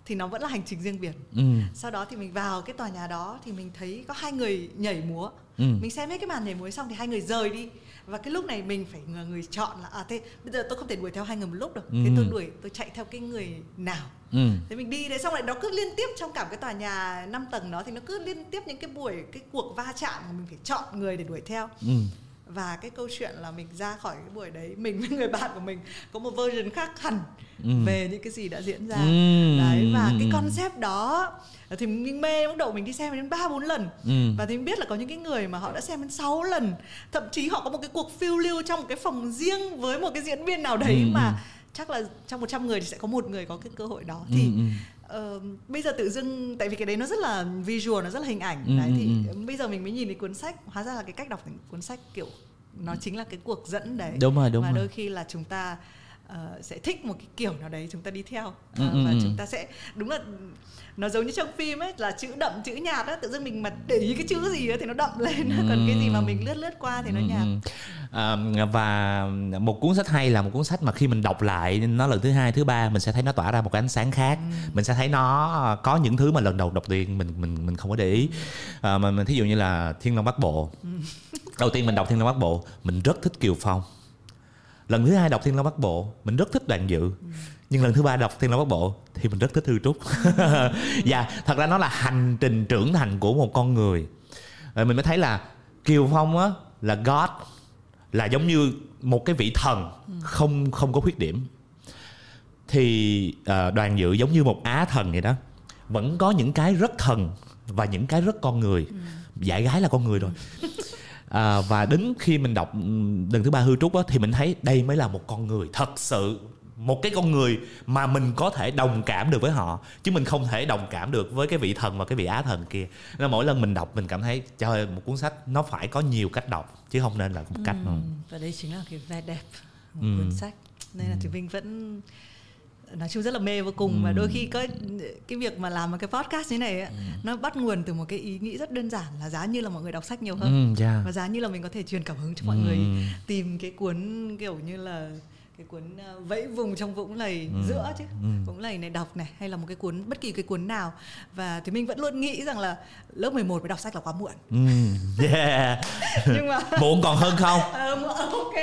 thì nó vẫn là hành trình riêng biệt ừ. sau đó thì mình vào cái tòa nhà đó thì mình thấy có hai người nhảy múa ừ. mình xem hết cái màn nhảy múa xong thì hai người rời đi và cái lúc này mình phải người, người chọn là à thế bây giờ tôi không thể đuổi theo hai người một lúc được ừ. thế tôi đuổi tôi chạy theo cái người nào ừ. thế mình đi đấy xong lại nó cứ liên tiếp trong cả cái tòa nhà 5 tầng đó thì nó cứ liên tiếp những cái buổi cái cuộc va chạm mà mình phải chọn người để đuổi theo ừ và cái câu chuyện là mình ra khỏi cái buổi đấy mình với người bạn của mình có một version khác hẳn ừ. về những cái gì đã diễn ra ừ. đấy và cái concept đó thì mình mê lúc đầu mình đi xem đến ba bốn lần ừ. và thì mình biết là có những cái người mà họ đã xem đến 6 lần thậm chí họ có một cái cuộc phiêu lưu trong một cái phòng riêng với một cái diễn viên nào đấy ừ. mà chắc là trong 100 người thì sẽ có một người có cái cơ hội đó thì ừ. Uh, bây giờ tự dưng tại vì cái đấy nó rất là visual nó rất là hình ảnh ừ, đấy thì ừ. bây giờ mình mới nhìn thấy cuốn sách hóa ra là cái cách đọc cuốn sách kiểu nó chính là cái cuộc dẫn đấy đúng rồi đúng và rồi. đôi khi là chúng ta uh, sẽ thích một cái kiểu nào đấy chúng ta đi theo. Uh, ừ, và ừ. chúng ta sẽ đúng là nó giống như trong phim ấy là chữ đậm chữ nhạt á tự dưng mình mà để ý cái chữ gì ấy, thì nó đậm lên. Ừ. còn cái gì mà mình lướt lướt qua thì nó nhạt. à, và một cuốn sách hay là một cuốn sách mà khi mình đọc lại nó lần thứ hai thứ ba mình sẽ thấy nó tỏa ra một cái ánh sáng khác. Ừ. mình sẽ thấy nó có những thứ mà lần đầu đọc tiền mình mình mình không có để ý. À, mà mình thí dụ như là thiên long bắc bộ. Ừ. đầu tiên mình đọc thiên long bắc bộ mình rất thích kiều phong lần thứ hai đọc thiên long bắc bộ mình rất thích đoàn dự. Nhưng lần thứ ba đọc thiên long bắc bộ thì mình rất thích thư trúc. Và dạ, thật ra nó là hành trình trưởng thành của một con người. Rồi mình mới thấy là kiều phong á là god là giống như một cái vị thần không không có khuyết điểm. Thì uh, đoàn dự giống như một á thần vậy đó vẫn có những cái rất thần và những cái rất con người. Giải gái là con người rồi à, và đến khi mình đọc lần thứ ba hư trúc á, thì mình thấy đây mới là một con người thật sự một cái con người mà mình có thể đồng cảm được với họ chứ mình không thể đồng cảm được với cái vị thần và cái vị á thần kia. Nên mỗi lần mình đọc mình cảm thấy trời một cuốn sách nó phải có nhiều cách đọc chứ không nên là một cách ừ, và đây chính là cái vẻ đẹp của ừ. cuốn sách. Nên là thì mình vẫn nói chung rất là mê vô cùng ừ. và đôi khi có cái việc mà làm một cái podcast như này ấy, ừ. nó bắt nguồn từ một cái ý nghĩ rất đơn giản là giá như là mọi người đọc sách nhiều hơn ừ, yeah. và giá như là mình có thể truyền cảm hứng cho mọi ừ. người tìm cái cuốn kiểu như là cái cuốn ờ, vẫy vùng trong vũng lầy ừ. giữa chứ ừ. vũng lầy này đọc này hay là một cái cuốn bất kỳ cái cuốn nào và thì mình vẫn luôn nghĩ rằng là lớp 11 mới đọc sách là quá muộn ừ. yeah nhưng mà muộn còn hơn không uh, ok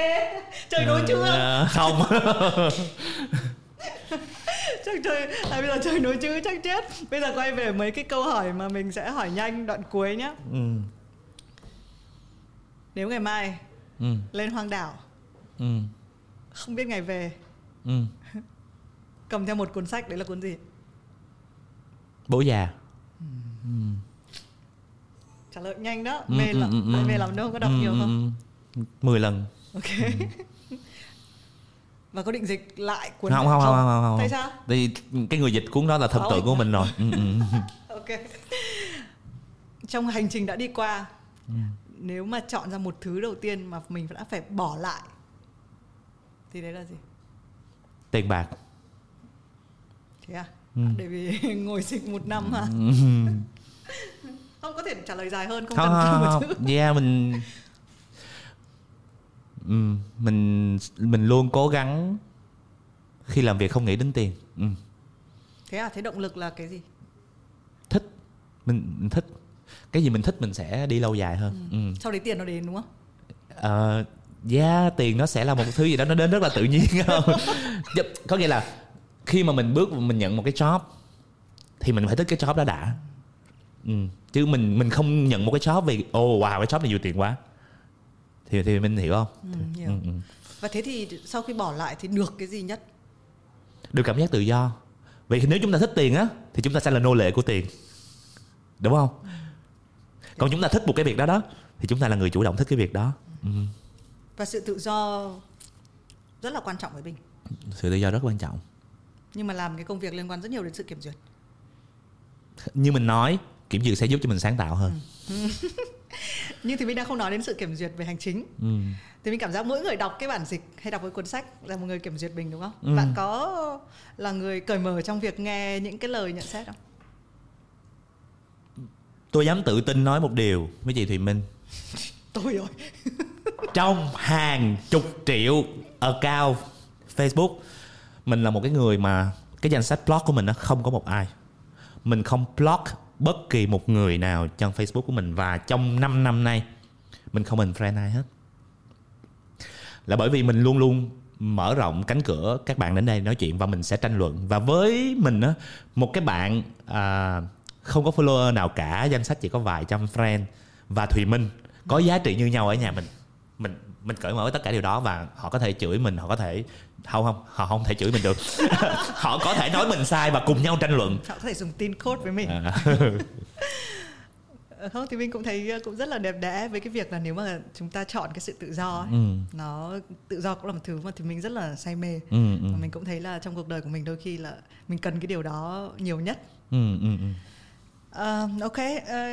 trời nối chưa uh, không chắc trời à, bây giờ trời nối chứ chắc chết. Bây giờ quay về mấy cái câu hỏi mà mình sẽ hỏi nhanh đoạn cuối nhá. Ừ. nếu ngày mai ừ. lên hoang đảo ừ. không biết ngày về ừ. cầm theo một cuốn sách đấy là cuốn gì? Bố già. Ừ. Ừ. trả lời nhanh đó ừ, mê ừ, lắm. ừ, ừ, mê làm đâu có đọc ừ, nhiều không? mười lần. Ok. Ừ. và có định dịch lại cuốn không không, không? không không không tại sao? Thì cái người dịch cuốn đó là thần tượng của mình rồi. Ừ, ừ. ok. Trong hành trình đã đi qua ừ. nếu mà chọn ra một thứ đầu tiên mà mình đã phải bỏ lại thì đấy là gì? Tiền bạc. Thế à? Để vì ngồi dịch một năm hả? Không có thể trả lời dài hơn không, không cần không, một không, chữ không. yeah mình Ừm, mình mình luôn cố gắng khi làm việc không nghĩ đến tiền Ừm, thế à thế động lực là cái gì thích mình, mình thích cái gì mình thích mình sẽ đi lâu dài hơn Ừm. sau đấy tiền nó đến đúng không Ờ, yeah, tiền nó sẽ là một thứ gì đó nó đến rất là tự nhiên không? Dạ, có nghĩa là khi mà mình bước mình nhận một cái job thì mình phải thích cái job đó đã. Ừ. Chứ mình mình không nhận một cái job vì ồ oh, wow cái job này nhiều tiền quá. Thì thì mình hiểu không? ừ, hiểu. Ừ, ừ. và thế thì sau khi bỏ lại thì được cái gì nhất Được cảm giác tự do. Vì nếu chúng ta thích tiền á thì chúng ta sẽ là nô lệ của tiền. Đúng không? Còn chúng ta thích một cái việc đó đó thì chúng ta là người chủ động thích cái việc đó. Ừ. và sự tự do rất là quan trọng với mình Sự tự do rất quan trọng. nhưng mà làm cái công việc liên quan rất nhiều đến sự kiểm duyệt như mình nói kiểm duyệt sẽ giúp cho mình sáng tạo hơn nhưng thì mình đang không nói đến sự kiểm duyệt về hành chính. Ừ. thì mình cảm giác mỗi người đọc cái bản dịch hay đọc cái cuốn sách là một người kiểm duyệt mình đúng không? Ừ. bạn có là người cởi mở trong việc nghe những cái lời nhận xét không? Tôi dám tự tin nói một điều với chị thùy minh. Tôi rồi. Trong hàng chục triệu account facebook mình là một cái người mà cái danh sách blog của mình nó không có một ai. Mình không block bất kỳ một người nào trong facebook của mình và trong 5 năm nay mình không mình friend ai hết. Là bởi vì mình luôn luôn mở rộng cánh cửa các bạn đến đây nói chuyện và mình sẽ tranh luận. Và với mình á một cái bạn à, không có follower nào cả danh sách chỉ có vài trăm friend và thùy minh có giá trị như nhau ở nhà mình. Mình mình cởi mở với tất cả điều đó và họ có thể chửi mình họ có thể không không. Họ không thể chửi mình được. Họ có thể nói mình sai và cùng nhau tranh luận. Họ có thể dùng tin code với mình. À, Ờ, không thì mình cũng thấy ờ, cũng rất là đẹp đẽ với cái việc là nếu mà chúng ta chọn cái sự tự do ấy, ừ, nó tự do cũng là một thứ mà thì mình rất là say mê. Ừ, ừ, và mình cũng thấy là trong cuộc đời của mình đôi khi là mình cần cái điều đó nhiều nhất. Ừ, ừ, ừ. Ờ, ok ờ,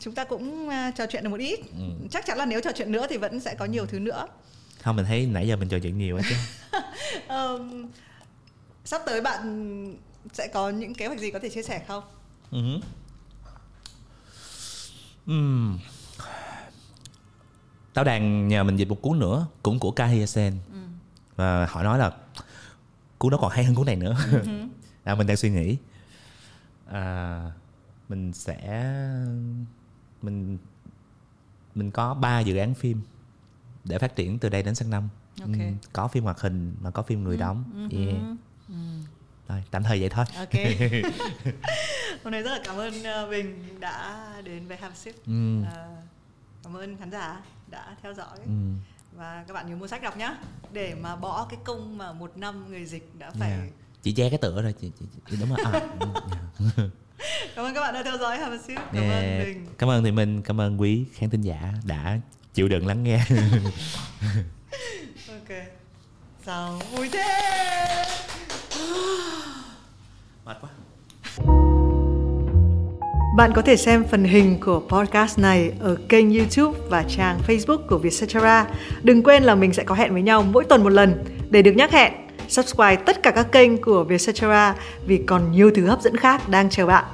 chúng ta cũng ờ, trò chuyện được một ít. Chắc chắn là nếu trò chuyện nữa thì vẫn sẽ có nhiều thứ nữa không mình thấy nãy giờ mình trò chuyện nhiều quá chứ. Ờm, sắp tới bạn sẽ có những kế hoạch gì có thể chia sẻ không? Ừ. Ừm. Tao đang nhờ mình dịch một cuốn nữa Cũng của Kahia Sen Và họ nói là Cuốn đó còn hay hơn cuốn này nữa. À, Mình đang suy nghĩ. À, Mình sẽ Mình Mình có 3 dự án phim Để phát triển từ đây đến sang năm Ok. Ừm, Có phim hoạt hình Mà có phim người đóng yeah. Rồi, tạm thời vậy thôi ok hôm nay rất là cảm ơn ờ, Bình đã đến với Sip Ừm. Ờ, cảm ơn khán giả đã theo dõi Ừm. và các bạn nhớ mua sách đọc nhá để mà bỏ cái công mà một năm người dịch đã phải Yeah. Chị che cái tựa rồi chị, chị, chị đúng rồi à, ừ, cảm ơn các bạn đã theo dõi Sip cảm Yeah. ơn Bình Cảm ơn Thùy Minh, cảm ơn quý khán thính giả đã chịu đựng lắng nghe. ok sao vui thế Mệt quá. Bạn có thể xem phần hình của podcast này ở kênh YouTube và trang Facebook của Vietcetera. Đừng quên là mình sẽ có hẹn với nhau mỗi tuần một lần. Để được nhắc hẹn, subscribe tất cả các kênh của Vietcetera vì còn nhiều thứ hấp dẫn khác đang chờ bạn.